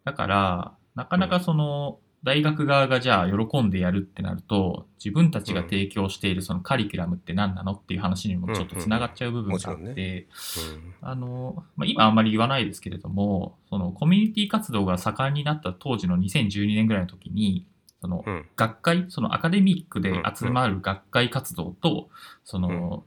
だから、なかなかその大学側がじゃあ喜んでやるってなると、自分たちが提供しているそのカリキュラムって何なのっていう話にもちょっとつながっちゃう部分があって、うんあの、まあ、今あんまり言わないですけれども、そのコミュニティ活動が盛んになった当時の2012年ぐらいの時に、そのうん。学会、そのアカデミックで集まる学会活動と、その、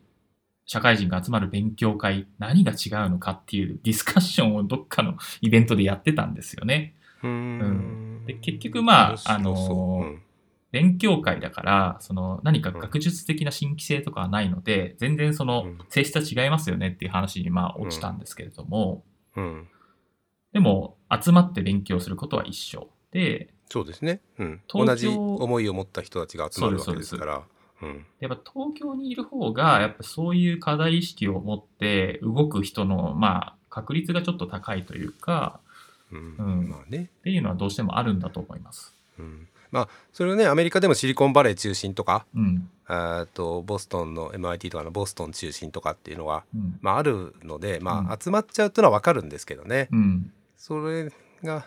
社会人が集まる勉強会、何が違うのかっていうディスカッションをどっかの *laughs* イベントでやってたんですよね。うん。で結局まああのうん。勉強会だから、その何か学術的な新規性とかはないので、全然そのうん。性質は違いますよねっていう話にまあ落ちたんですけれども、うん。でも集まって勉強することは一緒。で、そうですね。うん。同じ思いを持った人たちが集まるわけですから。うん。やっぱ東京にいる方が、やっぱそういう課題意識を持って動く人の、まあ、確率がちょっと高いというか、うんうんまあね。っていうのはどうしてもあるんだと思います。うん。まあそれをねアメリカでもシリコンバレー中心とか、うん。えーとボストンの MIT とかのボストン中心とかっていうのはうん。まああるので、まうあ集まっちゃうっていうのはわかるんですけどね。うん。それが、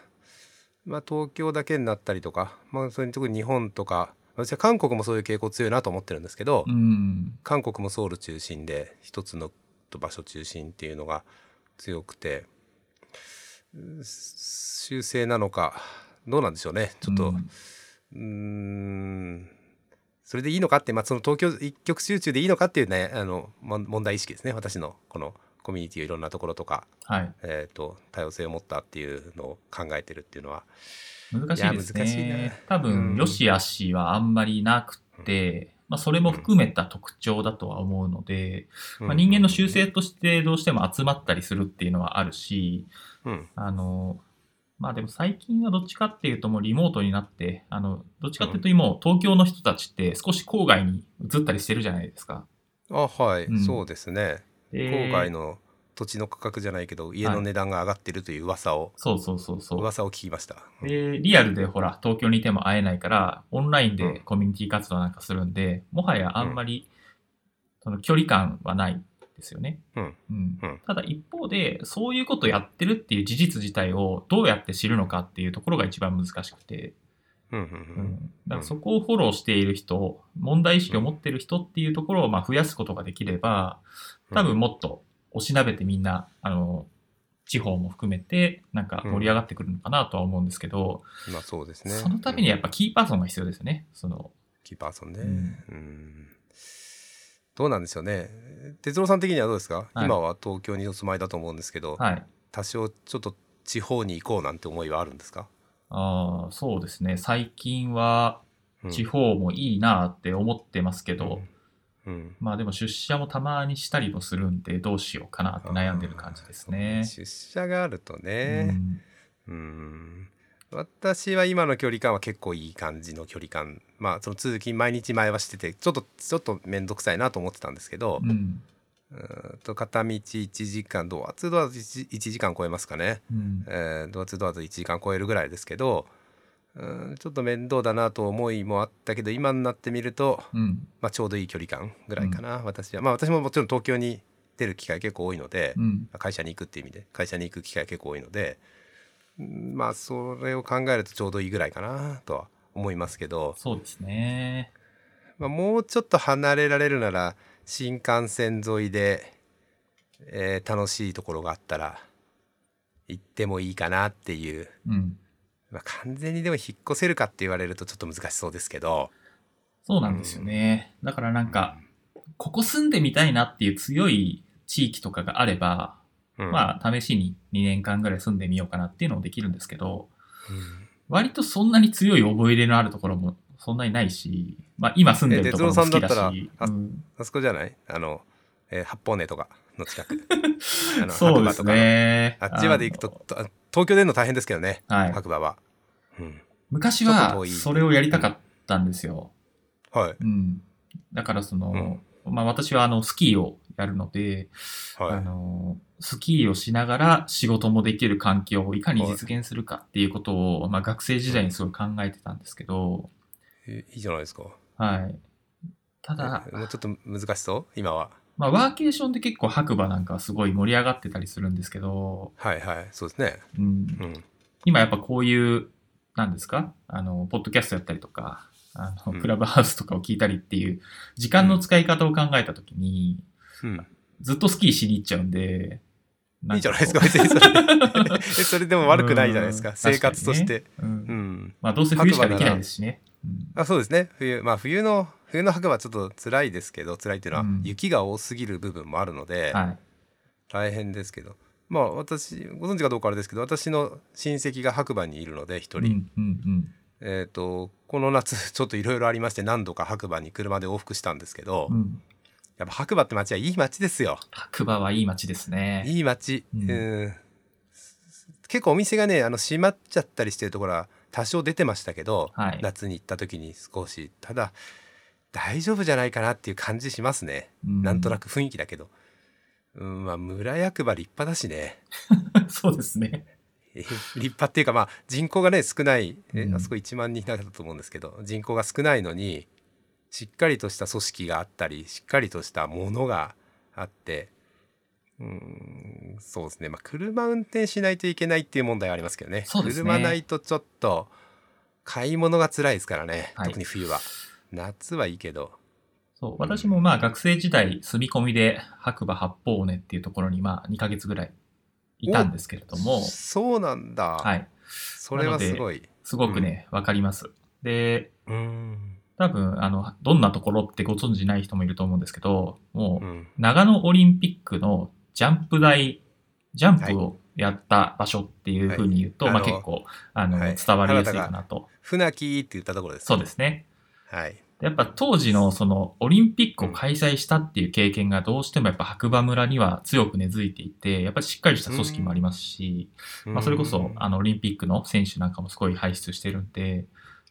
まあ、東京だけになったりとか、まあ、それに特に日本とか私は韓国もそういう傾向強いなと思ってるんですけど、うん。韓国もソウル中心で一つの場所中心っていうのが強くてう修正なのかどうなんでしょうね。ちょっとうん。それでいいのかって、まあ、その東京一極集中でいいのかっていうねあのも問題意識ですね私のこのコミュニティをいろんなところとかはい。えー、と多様性を持ったっていうのを考えてるっていうのは難しいですいや難しいね。な。多分、うん。よしあしはあんまりなくて、まあ、それも含めた特徴だとは思うので、まあ、人間の習性としてどうしても集まったりするっていうのはあるし、うん。あの、まあでも最近はどっちかっていうともうリモートになって、あの、どっちかっていうと今、東京の人たちって少し郊外に移ったりしてるじゃないですか。あはい、うん。そうですね。で郊外の土地の価格じゃないけど家の値段が上がってるという噂を、そうそうそうそう。噂を聞きました、うん。で、リアルでほら、東京にいても会えないから、オンラインうん。でコミュニティ活動なんかするんで、もはやあんまり、その距離感はないですよね。うん。うん。うん。ただ一方で、そういうことやってるっていう事実自体をどうやって知るのかっていうところが一番難しくて、うんううん。ん、だからそこをフォローしている人、問題意識を持っている人っていうところをまあ増やすことができれば、多分もっとおしなべてみんな、あの、地方も含めて、なんか盛り上がってくるのかなとは思うんですけど、まあそうですね。そのためにはやっぱキーパーソンが必要ですよね。その、キーパーソンね、ううん。んどうなんでしょうね。哲郎さん的にはどうですか、はい。今は東京にお住まいだと思うんですけど、はい。多少ちょっと地方に行こうなんて思いはあるんですか、ああ、そうですね。最近はうん。地方もいいなって思ってますけど、うんまあでも出社もたまにしたりもするんで、どうしようかなって悩んでる感じですね。出社があるとうねんうん私は今の距離感は結構いい感じの距離感まあその通勤毎日前はしててちょっとちょっと面倒くさいなと思ってたんですけど、うん。うーんと片道1時間ドアツードアツ 1, 1時間超えますかね、うん。えードアツードアツ1時間超えるぐらいですけどうーんちょっと面倒だなと思いもあったけど今になってみると、うん。まあ、ちょうどいい距離感ぐらいかな、私はまあ私ももちろん東京に出る機会結構多いので、うん。会社に行くっていう意味で会社に行く機会結構多いのでうんまあそれを考えるとちょうどいいぐらいかなとは思いますけど、そうですね。まあ、もうちょっと離れられるなら新幹線沿いで、えー楽しいところがあったら行ってもいいかなっていう、うん。まあ、完全にでも引っ越せるかって言われるとちょっと難しそうですけど。そうなんですよね。だからなんか、ここ住んでみたいなっていう強い地域とかがあれば、うん。まあ試しに2年間ぐらい住んでみようかなっていうのもできるんですけど、うん。割とそんなに強い覚え入れのあるところもそんなにないし、まあ今住んでるところも好きだし、あうん。あそこじゃない？あの、えー八方根とかの近く。*laughs* あのそうですね。あっちまで行くととあ東京での大変ですけどねはい。白馬は、うん、昔はそれをやりたかったんですよ。はいうん。だからその、まあ私はあのスキーをやるので、はい。あの、スキーをしながら仕事もできる環境をいかに実現するかっていうことを、まあ、学生時代にすごい考えてたんですけど、えいいじゃないですか。はい。ただ、えもうちょっと難しそう？今は。まあ、ワーケーションで結構白馬なんかはすごい盛り上がってたりするんですけど、はいはい。そうですね。うん、うん。今やっぱこういう、なんですか？あの、ポッドキャストやったりとか、あの、うんクラブハウスとかを聞いたりっていう、時間の使い方を考えたときに、うん。ずっとスキーしに行っちゃうんで、いいじゃないですか、別にそれ。*laughs* えそれでも悪くないじゃないですか、うん生活として。うんうん。まあ、どうせ冬しかできないですしね。うんあそうですね冬まあ冬の冬の白馬はちょっと辛いですけど辛いっていうのは、うん。雪が多すぎる部分もあるので、はい。大変ですけど。まあ私ご存知かどうかあれですけど私の親戚が白馬にいるので一人、えっ、とこの夏 *laughs* ちょっといろいろありまして何度か白馬に車で往復したんですけど、うん。やっぱ白馬って街はいい街ですよ。白馬はいい街ですね。いい街、うん。うん。結構お店がねあの閉まっちゃったりしてるところは多少出てましたけど、はい。夏に行った時に少し。ただ大丈夫じゃないかなっていう感じしますね、うん。なんとなく雰囲気だけど、うん、まあ村役場立派だしね。*laughs* そうですね。え立派っていうかまあ人口がね少ないえうん。あそこ1万人だったと思うんですけど人口が少ないのにしっかりとした組織があったりしっかりとしたものがあってうんそうですね。まあ車運転しないといけないっていう問題はありますけどね。そうですね。車ないとちょっと買い物が辛いですからね、はい。特に冬は夏はいいけど。そう、私もまあ学生時代住み込みで白馬八方尾根っていうところにまあ2ヶ月ぐらいいたんですけれども、そうなんだ、はい。それはすごい。すごくね、わかります。で、うん。多分、あの、どんなところってご存知ない人もいると思うんですけど、もう、うん。長野オリンピックのジャンプ台、ジャンプをやった場所っていうふうに言うと、まあはい。あの結構、あの、はい。伝わりやすいかなと。船木って言ったところですそうですね。はいやっぱ当時のそのオリンピックを開催したっていう経験がどうしてもやっぱ白馬村には強く根付いていて、やっぱりしっかりした組織もありますし、まあそれこそあのオリンピックの選手なんかもすごい輩出してるんで、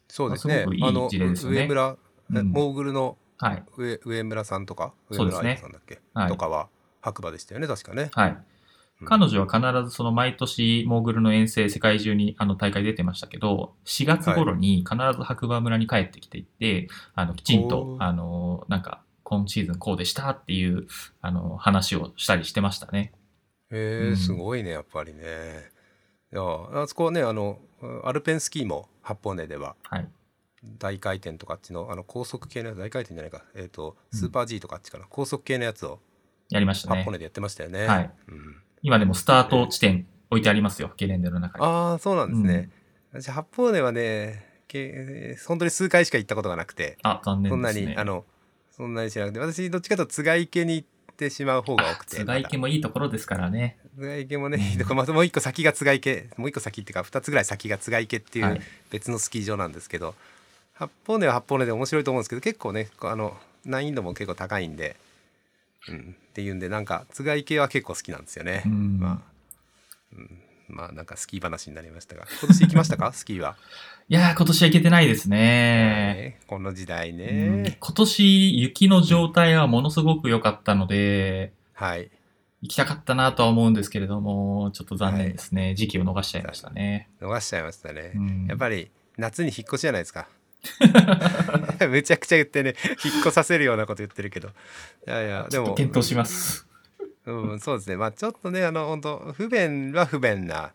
そうですね。まあすごくいい事例ですよね上村、えうんモーグルのはい。上上村さんとか、上村そうですね愛子さんだっけ、はいとかは白馬でしたよね、確かね。はい。うん彼女は必ずその毎年モーグルの遠征世界中にあの大会出てましたけど、4月頃に必ず白馬村に帰ってきていって、あのきちんとあの、なんか今シーズンこうでしたっていうあの話をしたりしてましたね。へえ、うんすごいね、やっぱりね。いや、あそこね、あの、アルペンスキーも八方根では、はい。大回転とかあっちの、あの高速系のやつ、大回転じゃないか、えっ、と、スーパー G とかあっちかな、高速系のやつをやりましたね八方。根でやってましたよね。はいうん今でもスタート地点置いてありますよ、ゲレンデの中に。ああ、そうなんですね。私、八方根はね、け本当に数回しか行ったことがなくて、あ、残そんな念ですね。に、あの、そんなにしなくて、私、どっちかというと、津賀池に行ってしまう方が多くて。津賀池もいいところですからね。津賀池もね、いいとこまたもう一個先が津賀池、もう一個先っていうか、二つぐらい先が津賀池っていうはい別のスキー場なんですけど、八方根は八方根で面白いと思うんですけど、結構ね、あの、難易度も結構高いんで、うん、っていうんで、なんか、津賀池は結構好きなんですよね。うんまあ、うん、まあ、なんかスキー話になりましたが、今年行きましたか？*laughs* スキーは。いやー、今年は行けてないですね。ねこの時代うんね。今年、雪の状態はものすごく良かったので、はい。行きたかったなとは思うんですけれども、ちょっと残念ですね。時期を逃しちゃいましたね。逃しちゃいましたね。うんやっぱり夏に引っ越しじゃないですか。*laughs* めちゃくちゃ言ってね、引っ越させるようなこと言ってるけど。いやいや、でも、検討します。うん、そうですね。まあちょっとね、あの、本当不便は不便な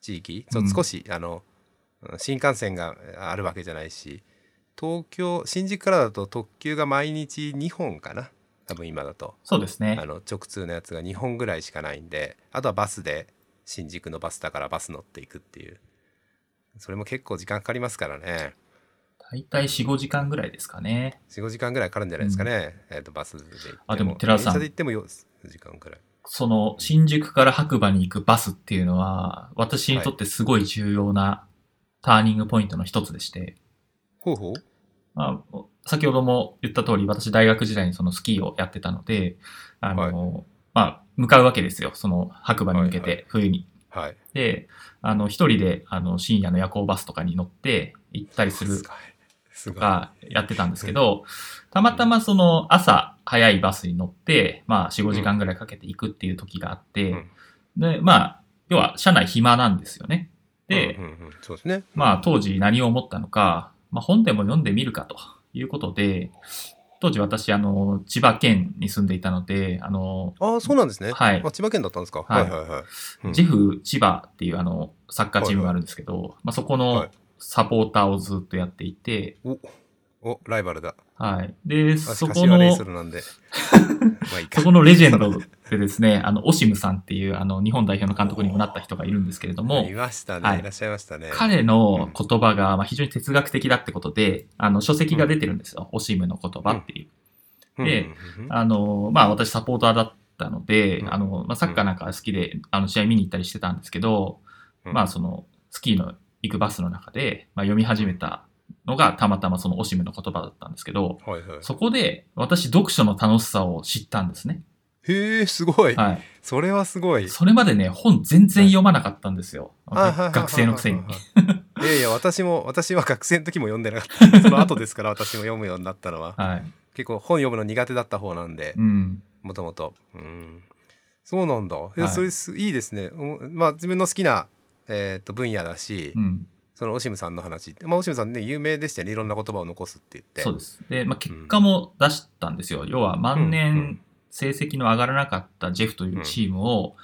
地域。ちょっと少し、あの、新幹線があるわけじゃないし、東京、新宿からだと特急が毎日2本かな。多分今だと。そうですねあ。の直通のやつが2本ぐらいしかないんであとはバスで新宿のバスだからバス乗っていくっていうそれも結構時間かかりますからね大体4、5時間ぐらいですかね。45時間ぐらいかかるんじゃないですかね、えー、とバスで行っても。あでも寺田さん。電車で行っても4時間くらい。その、新宿から白馬に行くバスっていうのは、私にとってすごい重要なターニングポイントの一つでして、ほうほう。まあ、先ほども言った通り、私大学時代にそのスキーをやってたので、あの、まあ、向かうわけですよ。その白馬に向けはい。はて、冬に。はい。で、あの、一人で、あの、深夜の夜行バスとかに乗って行ったりするすごいすごいとかやってたんですけど、たまたまその朝、早いバスに乗って、まあ、4、5時間ぐらいかけて行くっていう時があって、うんで、まあ、要は、車内暇なんですよね。で。まあ、当時何を思ったのか、まあ、本でも読んでみるかということで、当時私、あの、千葉県に住んでいたので、あの、ああ、そうなんですね。はいあ千葉県だったんですか？はいはいはいはい。うんジェフ千葉っていうあの、サッカーチームがあるんですけど、まあ、そこはのいサポーターをずっとやっていて、お、お、ライバルだ。はい。で、私そこのそこのレジェンドでですね、*laughs* あの、オシムさんっていう、あの、日本代表の監督にもなった人がいるんですけれどもい、ましたね、はいい。らっしゃいましたね。彼の言葉がまあ非常に哲学的だってことで、あの、書籍が出てるんですよ。オシムの言葉っていう。うんで、うんうんあの、まあ私サポーターだったので、うんあの、まあサッカーなんか好きで、あの、試合見に行ったりしてたんですけど、うんまあその、スキーの行くバスの中で、まあ読み始めたのがたまたまそのオシムの言葉だったんですけど、はいはい。そこで私読書の楽しさを知ったんですね。へえ、すごい。はい。それはすごい。それまでね、本全然読まなかったんですよ。あはい学生のくせに。いやいや、私も、私は学生の時も読んでなかった。*laughs* その後ですから、私も読むようになったのは。はい。結構本読むの苦手だった方なんでう、ん。もともと。うん。そうなんだ。えはいそれすいいですね。おまあ、自分の好きな、えー、と分野だし、うん。そのオシムさんの話って、まあ、オシムさんね、有名でしたよね。いろんな言葉を残すって言って。そうです。で、まあ、結果も出したんですよ。要は、万うんう年ん成績の上がらなかったジェフというチームを、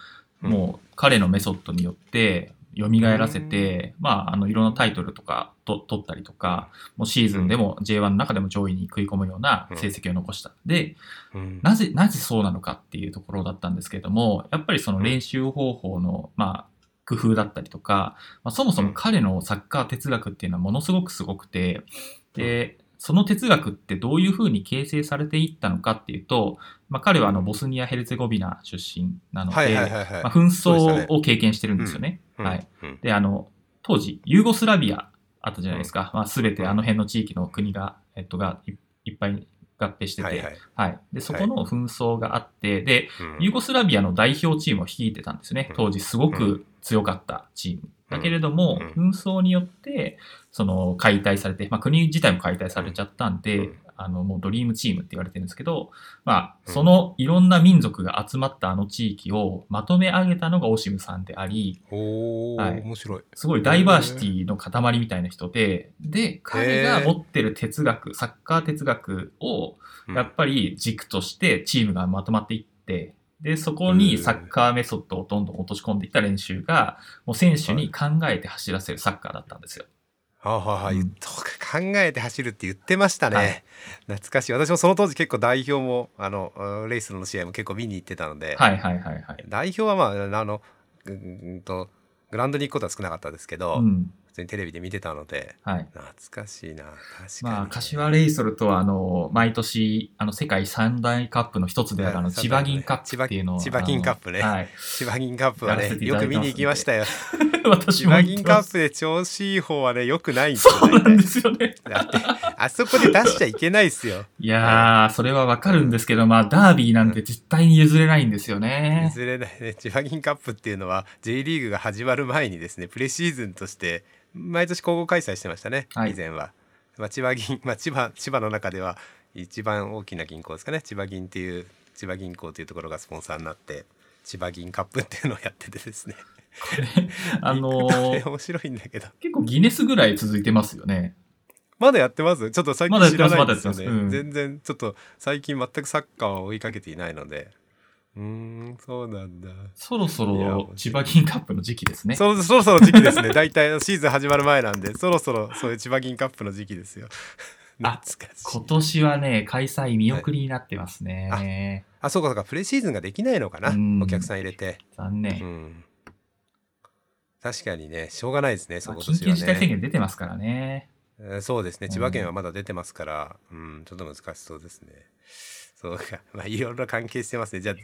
うんもう彼のメソッドによって、蘇らせて、まあ、あの、いろんなタイトルとかと取ったりとか、もうシーズンでも J1 の中でも上位に食い込むような成績を残した。で、うんなぜ、なぜそうなのかっていうところだったんですけれども、やっぱりその練習方法の、まあ、工夫だったりとか、まあ、そもそも彼のサッカー哲学っていうのはものすごくすごくて、で、その哲学ってどういうふうに形成されていったのかっていうと、まあ、彼はあのボスニア・ヘルツェゴビナ出身なので、紛争を経験してるんですよね。うんはい。。うんで、あの、当時、ユーゴスラビアあったじゃないですか。まあ、すべてあの辺の地域の国が、えっと、がいいっぱい合併してて、はいはい。はい。で、そこの紛争があって、で、うんユーゴスラビアの代表チームを率いてたんですねうん。当時すごく強かったチーム。だけれども、う紛争によって、その解体されて、まあ国自体も解体されちゃったんで、うんあの、もうドリームチームって言われてるんですけど、まあ、うん。そのいろんな民族が集まったあの地域をまとめ上げたのがオシムさんであり、おー、はい。面白い。すごいダイバーシティの塊みたいな人で、で、彼が持ってる哲学、サッカー哲学を、うん。やっぱり軸としてチームがまとまっていって、で、そこにサッカーメソッドをどんどん落とし込んでいった練習が、もう選手に考えて走らせるサッカーだったんですよ。はあ、はあ言考えて走るって言ってましたね、はい。懐かしい。私もその当時結構代表もあのうんレイスの試合も結構見に行ってたので、はいはいはいはい。代表はまああのううんとグラウンドに行くことは少なかったですけど、うん。普通にテレビで見てたのではい。懐かしいな確かに、まあ、柏レイソルとは、あの、毎年、あの、世界三大カップの一つである、あの、はい千葉銀カップっていうのを。千葉銀カップねはい。千葉銀カップはねよく見に行きましたよ *laughs* 私も千葉銀カップで調子いい方はねよくないんですよそうなん大体ですよね。だってあそこで出しちゃいけないっすよいやー、それはわかるんですけど、まあ、ダービーなんて絶対に譲れないんですよね。譲れないね。千葉銀カップっていうのは J リーグが始まる前にですねプレシーズンとして毎年交互開催してましたね、はい。以前は、まあ、千葉銀、まあ、千葉千葉の中では一番大きな銀行ですかね。千葉銀っていう千葉銀行というところがスポンサーになって千葉銀カップっていうのをやっててですね。これ、あのー *laughs* 面白いんだけど。結構ギネスぐらい続いてますよね。まだやってます？ちょっと最近知らないんですよね、まますうん全然ちょっと最近全くサッカーを追いかけていないのでうーんそうなんだそろそろ千葉銀カップの時期ですね。そろそろそろ時期ですね。大体シーズン始まる前なんで、そろそろそういう千葉銀カップの時期ですよ。あ。今年はね、開催見送りになってますね。あ、そうかそうか、プレシーズンができないのかな？うんお客さん入れて。う残念。ん。確かにね、しょうがないですね、そまあこ今年は緊急事態宣ね。言出てますからね。えーそうですね、うん千葉県はまだ出てますから、うん、ちょっと難しそうですね。*laughs* そうか、まあいろいろ関係してますね。じゃあ、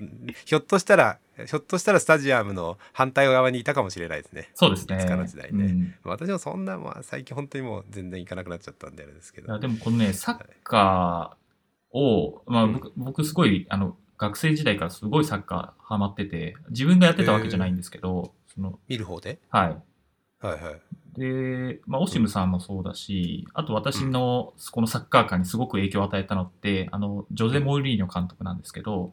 ひょっとしたら、ひょっとしたらスタジアムの反対側にいたかもしれないですね。そうですね。いつかの時代ねうん私もそんな、まあ最近本当にもう全然行かなくなっちゃったんであれですけど。でもこのね、サッカーを、まあうん僕、僕すごい、あの、学生時代からすごいサッカーハマってて、自分がやってたわけじゃないんですけど、その、見る方で？はい。はいはい。で、まあ、オシムさんもそうだし、あと私のこのサッカー界にすごく影響を与えたのって、あの、ジョゼ・モーリーニョ監督なんですけど、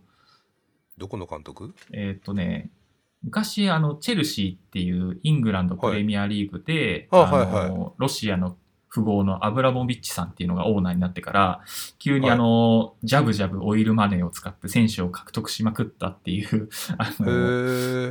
どこの監督？えーっとね、昔、あの、チェルシーっていうイングランドプレミアリーグで、はいああの、はいロシアの富豪のアブラモビッチさんっていうのがオーナーになってから、急にあの、ジャブジャブオイルマネーを使って選手を獲得しまくったっていう、*laughs* あへの、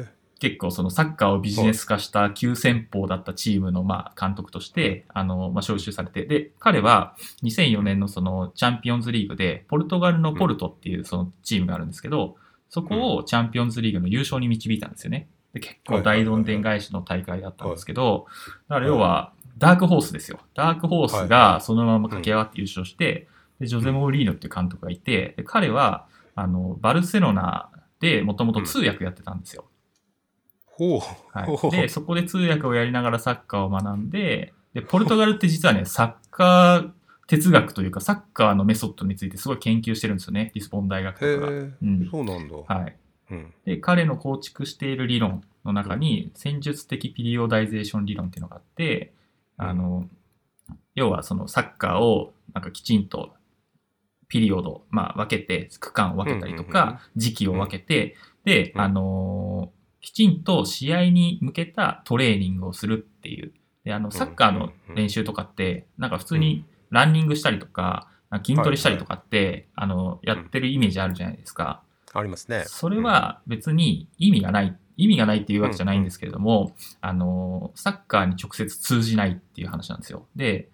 え。結構そのサッカーをビジネス化した急先鋒だったチームのまあ監督として、あの、まあ招集されて、で、彼は2004年のそのチャンピオンズリーグで、ポルトガルのポルトっていうそのチームがあるんですけど、そこをチャンピオンズリーグの優勝に導いたんですよね。で結構大どんでん返しの大会だったんですけど、だから要はダークホースですよ。ダークホースがそのまま駆け上がって優勝して、でジョゼ・モーリーノっていう監督がいて、で彼はあのバルセロナでもともと通訳やってたんですよ。はい、で、そこで通訳をやりながらサッカーを学んで、で、ポルトガルって実はね、サッカー哲学というか、サッカーのメソッドについてすごい研究してるんですよね、リスボン大学とかう。ん。そうなんだ。はい。うん。で、彼の構築している理論の中に、戦術的ピリオダイゼーション理論っていうのがあって、あの、要はそのサッカーをなんかきちんとピリオド、まあ分けて、区間を分けたりとうんうんうんか、時期を分けて、で、うんあのーきちんと試合に向けたトレーニングをするっていう。で、あの、サッカーの練習とかって、なんか普通にランニングしたりとか、か筋トレしたりとかって、あの、やってるイメージあるじゃないですか。ありますね。それは別に意味がない、意味がないっていうわけじゃないんですけれども、あの、サッカーに直接通じないっていう話なんですよ。で。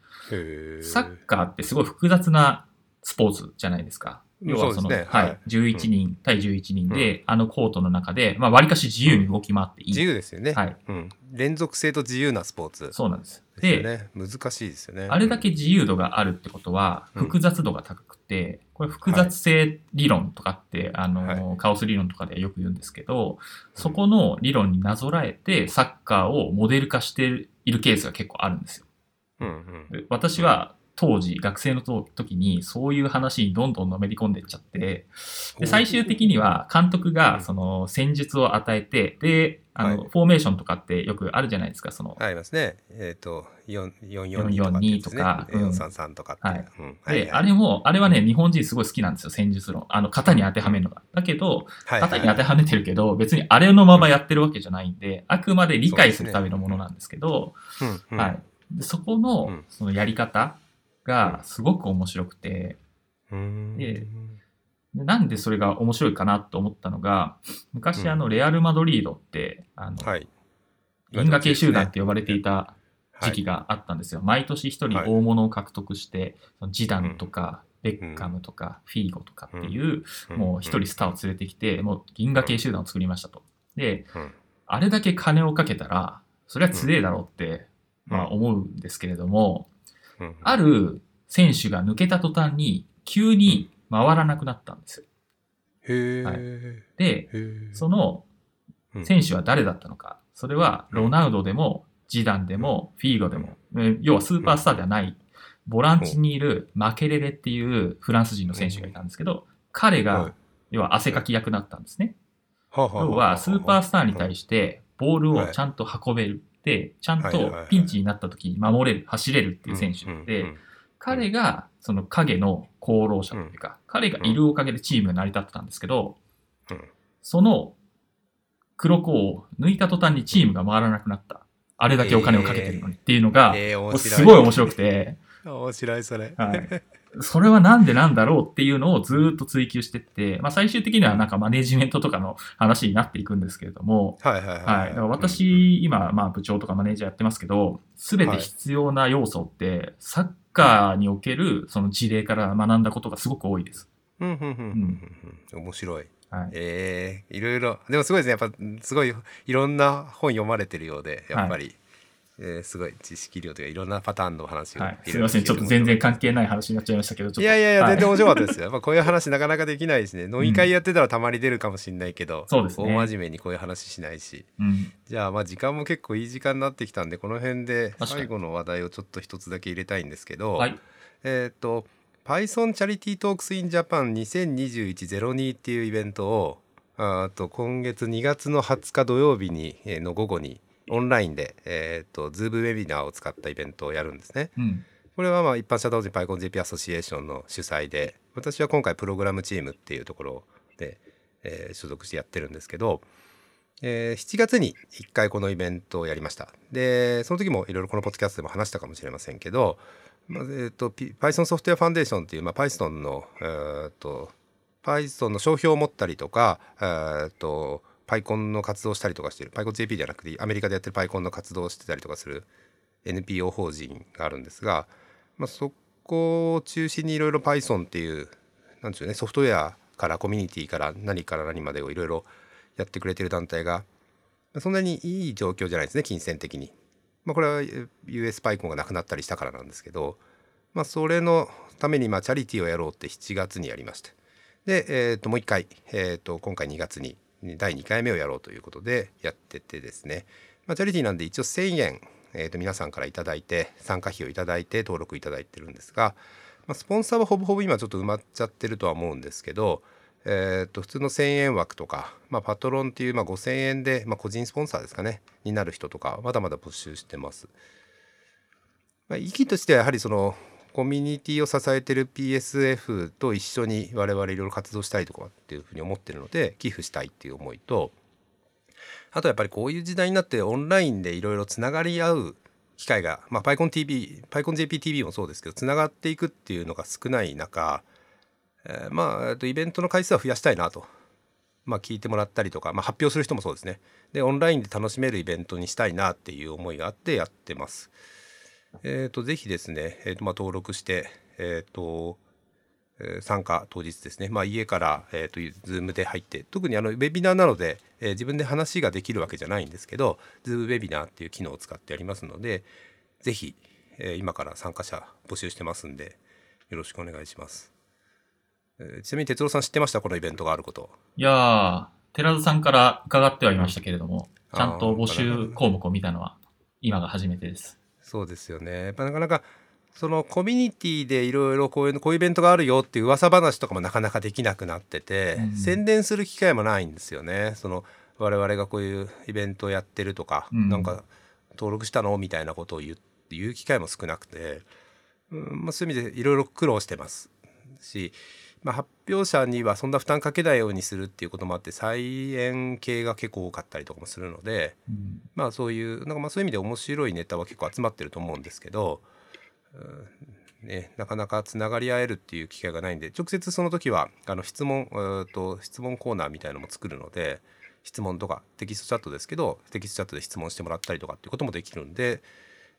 サッカーってすごい複雑なスポーツじゃないですか。要はその、ははいい、11人対11人で、あのコートの中で、まあ、割かし自由に動き回っていい。自由ですよね。はい。うん。連続性と自由なスポーツ。そうなんです。で。難しいですよね。あれだけ自由度があるってことは、うん複雑度が高くて、これ複雑性理論とかって、あの、カオス理論とかでよく言うんですけど、そこの理論になぞらえて、サッカーをモデル化しているケースが結構あるんですよ。うんうん。で私は当時、学生の時にそういう話にどんどんのめり込んでいっちゃって、で最終的には監督がその戦術を与えて、で、あの、はい。フォーメーションとかってよくあるじゃないですか、その、ありますね。えっ、と、4 4 4 442とかうん。433とかって。はい。うん。で、あれも、あれはね、日本人すごい好きなんですよ、戦術論。あの、型に当てはめるのが。だけど、はい型に当てはめてるけど、別にあれのままやってるわけじゃないんで、あくまで理解するためのものなんですけど、うん。うん。はい。でそこうのん、そのやり方がすごく面白くて、うん。ででなんでそれが面白いかなと思ったのが、昔うん。あの、レアル・マドリードって、あの、はい。銀河系集団って呼ばれていた時期が。があったんですよ。毎年一人はい。大物を獲得して、そのジダンとか、ベッカムとか、フィーゴとかっていう、もう一人スターを連れてきて、もう銀河系集団を作りましたと。で、うん。あれだけ金をかけたら、それは強えだろうって、まあ思うんですけれども、ある選手が抜けた途端に急に回らなくなったんですよ。へえ、はいへで、え。そのうん選手は誰だったのか。それはロナウドでも、ジダンでも、フィーゴでも、えー要はスーパースターではない、ボランチにいるマケレレっていうフランス人の選手がいたんですけど、彼はいが、要は汗かき役だったんですね。要はスーパースターに対ししてボールをちゃんと運べる。で、ちゃんとピンチになった時に守れる、走れるっていう選手で、彼がその影の功労者というか、彼がいるおかげでチームが成り立ってたんですけど、うんその黒子を抜いた途端にチームが回らなくなった。あれだけお金をかけてるのにっていうのが。すごい面白くて、面白い、それ。はいそれはなんでなんだろうっていうのをずーっと追求してって、まあ最終的にはなんかマネジメントとかの話になっていくんですけれども、はいはいはい。はい。だから私、今、まあ部長とかマネージャーやってますけど、すべて必要な要素って、サッカーにおけるその事例から学んだことがすごく多いです。うん。うんうん。面白い。はい。ええいろいろ。でもすごいですね。やっぱ、すごい、いろんな本読まれてるようで、やっぱり、えーすごい知識量というか、いろんなパターンの話を。はい。すみません。ちょっと全然関係ない話になっちゃいましたけど、ちょっと。いやいやいや、はい全然面白かったですよ。やっぱこういう話なかなかできないしね。飲み会やってたらたまに出るかもしれないけど、そうですね大真面目にこういう話しないし。うん。じゃあ、まあ時間も結構いい時間になってきたんで、この辺で最後の話題をちょっと一つだけ入れたいんですけど、はい。えっ、と、Python Charity Talks in Japan 2021-02っていうイベントを、ああと今月2月の20日土曜日に、えーの午後に、オンラインで、えーと、ズームウェビナーを使ったイベントをやるんですね。うん、これはまあ一般社団法人 PyConJP アソシエーションの主催で私は今回プログラムチームっていうところで、えー、所属してやってるんですけど、えー、7月に1回このイベントをやりました。でその時もいろいろこのポッドキャストでも話したかもしれませんけど、まあえーと、Python ソフトウェアファンデーションっていう、まあ、Python の、えーと、Python の商標を持ったりとか、えーと PyCon の活動したりとかしてる PyConJP じゃなくてアメリカでやってる PyCon の活動をしてたりとかする NPO 法人があるんですが、まあ、そこを中心にいろいろ Python っていうなんでしょうねソフトウェアからコミュニティから何から何までをいろいろやってくれてる団体がそんなにいい状況じゃないですね金銭的に。まあ、これは US パイコンがなくなったりしたからなんですけど、まあ、それのためにまあチャリティーをやろうって7月にやりましてで、えー、ともう一回、えー、と今回2月に第2回目をやろうということでやっててですね、まあ、チャリティーなんで一応1,000円、えー、と皆さんから頂いて参加費を頂いて登録頂いてるんですが、まあ、スポンサーはほぼほぼ今ちょっと埋まっちゃってるとは思うんですけど、えー、と普通の1,000円枠とか、まあ、パトロンっていう、まあ、5,000円で、まあ、個人スポンサーですかねになる人とかまだまだ募集してます。まあ、意義としてはやはりそのコミュニティを支えてる PSF と一緒に我々いろいろ活動したいとかっていうふうに思ってるので寄付したいっていう思いとあとやっぱりこういう時代になってオンラインでいろいろつながり合う機会が、まあ、PyConTV、PyConJPTV もそうですけどつながっていくっていうのが少ない中、えー、まあイベントの回数は増やしたいなと。まあ、聞いてもらったりとか、まあ、発表する人もそうですねでオンラインで楽しめるイベントにしたいなっていう思いがあってやってます。えーと、ぜひですね、えーとまあ、登録して、えーとえー、参加当日ですね、まあ、家から、えーと、Zoom で入って特にあのウェビナーなので、えー、自分で話ができるわけじゃないんですけど Zoom ウェビナーっていう機能を使ってやりますのでぜひ、えー、今から参加者募集してますんでよろしくお願いします、えー、ちなみに哲郎さん知ってました？このイベントがあること。いやー寺田さんから伺ってはいましたけれどもちゃんと募集項目を見たのは今が初めてです。そうですよね。やっぱなかなかそのコミュニティでいろいろこういうこういうイベントがあるよっていう噂話とかもなかなかできなくなってて、うん、宣伝する機会もないんですよね。その我々がこういうイベントをやってるとか、うん、なんか登録したのみたいなことを言う機会も少なくて、うんまあ、そういう意味でいろいろ苦労してますしまあ、発表者にはそんな負担かけないようにするっていうこともあって再演系が結構多かったりとかもするので、うん、まあそういうなんかまあそういう意味で面白いネタは結構集まってると思うんですけど、うんね、なかなかつながり合えるっていう機会がないんで直接その時はあの質問と質問コーナーみたいのも作るので質問とかテキストチャットですけどテキストチャットで質問してもらったりとかっていうこともできるんで。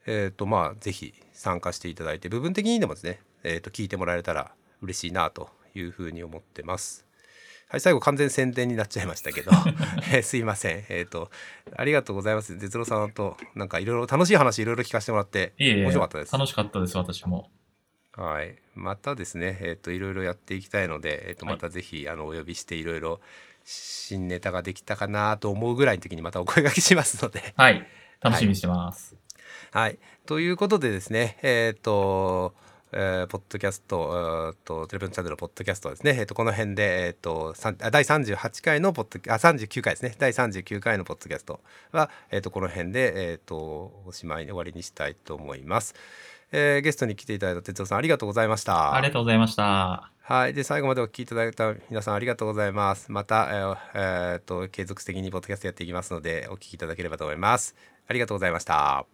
えーとまあ、ぜひ参加していただいて部分的にでもですね、えー、と聞いてもらえたら嬉しいなというふうに思ってます。はい、最後完全宣伝になっちゃいましたけど、*laughs* えー、すいません。えっ、ー、と、ありがとうございます。哲郎さんと、なんかいろいろ楽しい話いろいろ聞かせてもらって、面白かったです。楽しかったです、私も。はい。またですね、えっ、ー、と、いろいろやっていきたいので、えっ、と、またぜひ、はい、あの、お呼びしていろいろ新ネタができたかなと思うぐらいの時にまたお声がけしますので。はい。楽しみにしてます。はい。はい、ということでですね、えっ、と、えー、ポッドキャスト、えー、とテレビチャンネルのポッドキャストはですね、えー、とこの辺で、えー、と第38回のポッドあ39回ですね第39回のポッドキャストは、えー、とこの辺で、えー、とおしまいに終わりにしたいと思います。えー、ゲストに来ていただいた哲夫さんありがとうございました。ありがとうございました。はい。で、最後までお聞きいただいた皆さんありがとうございます。また、えー、えー、と、継続的にポッドキャストやっていきますので、お聞きいただければと思います。ありがとうございました。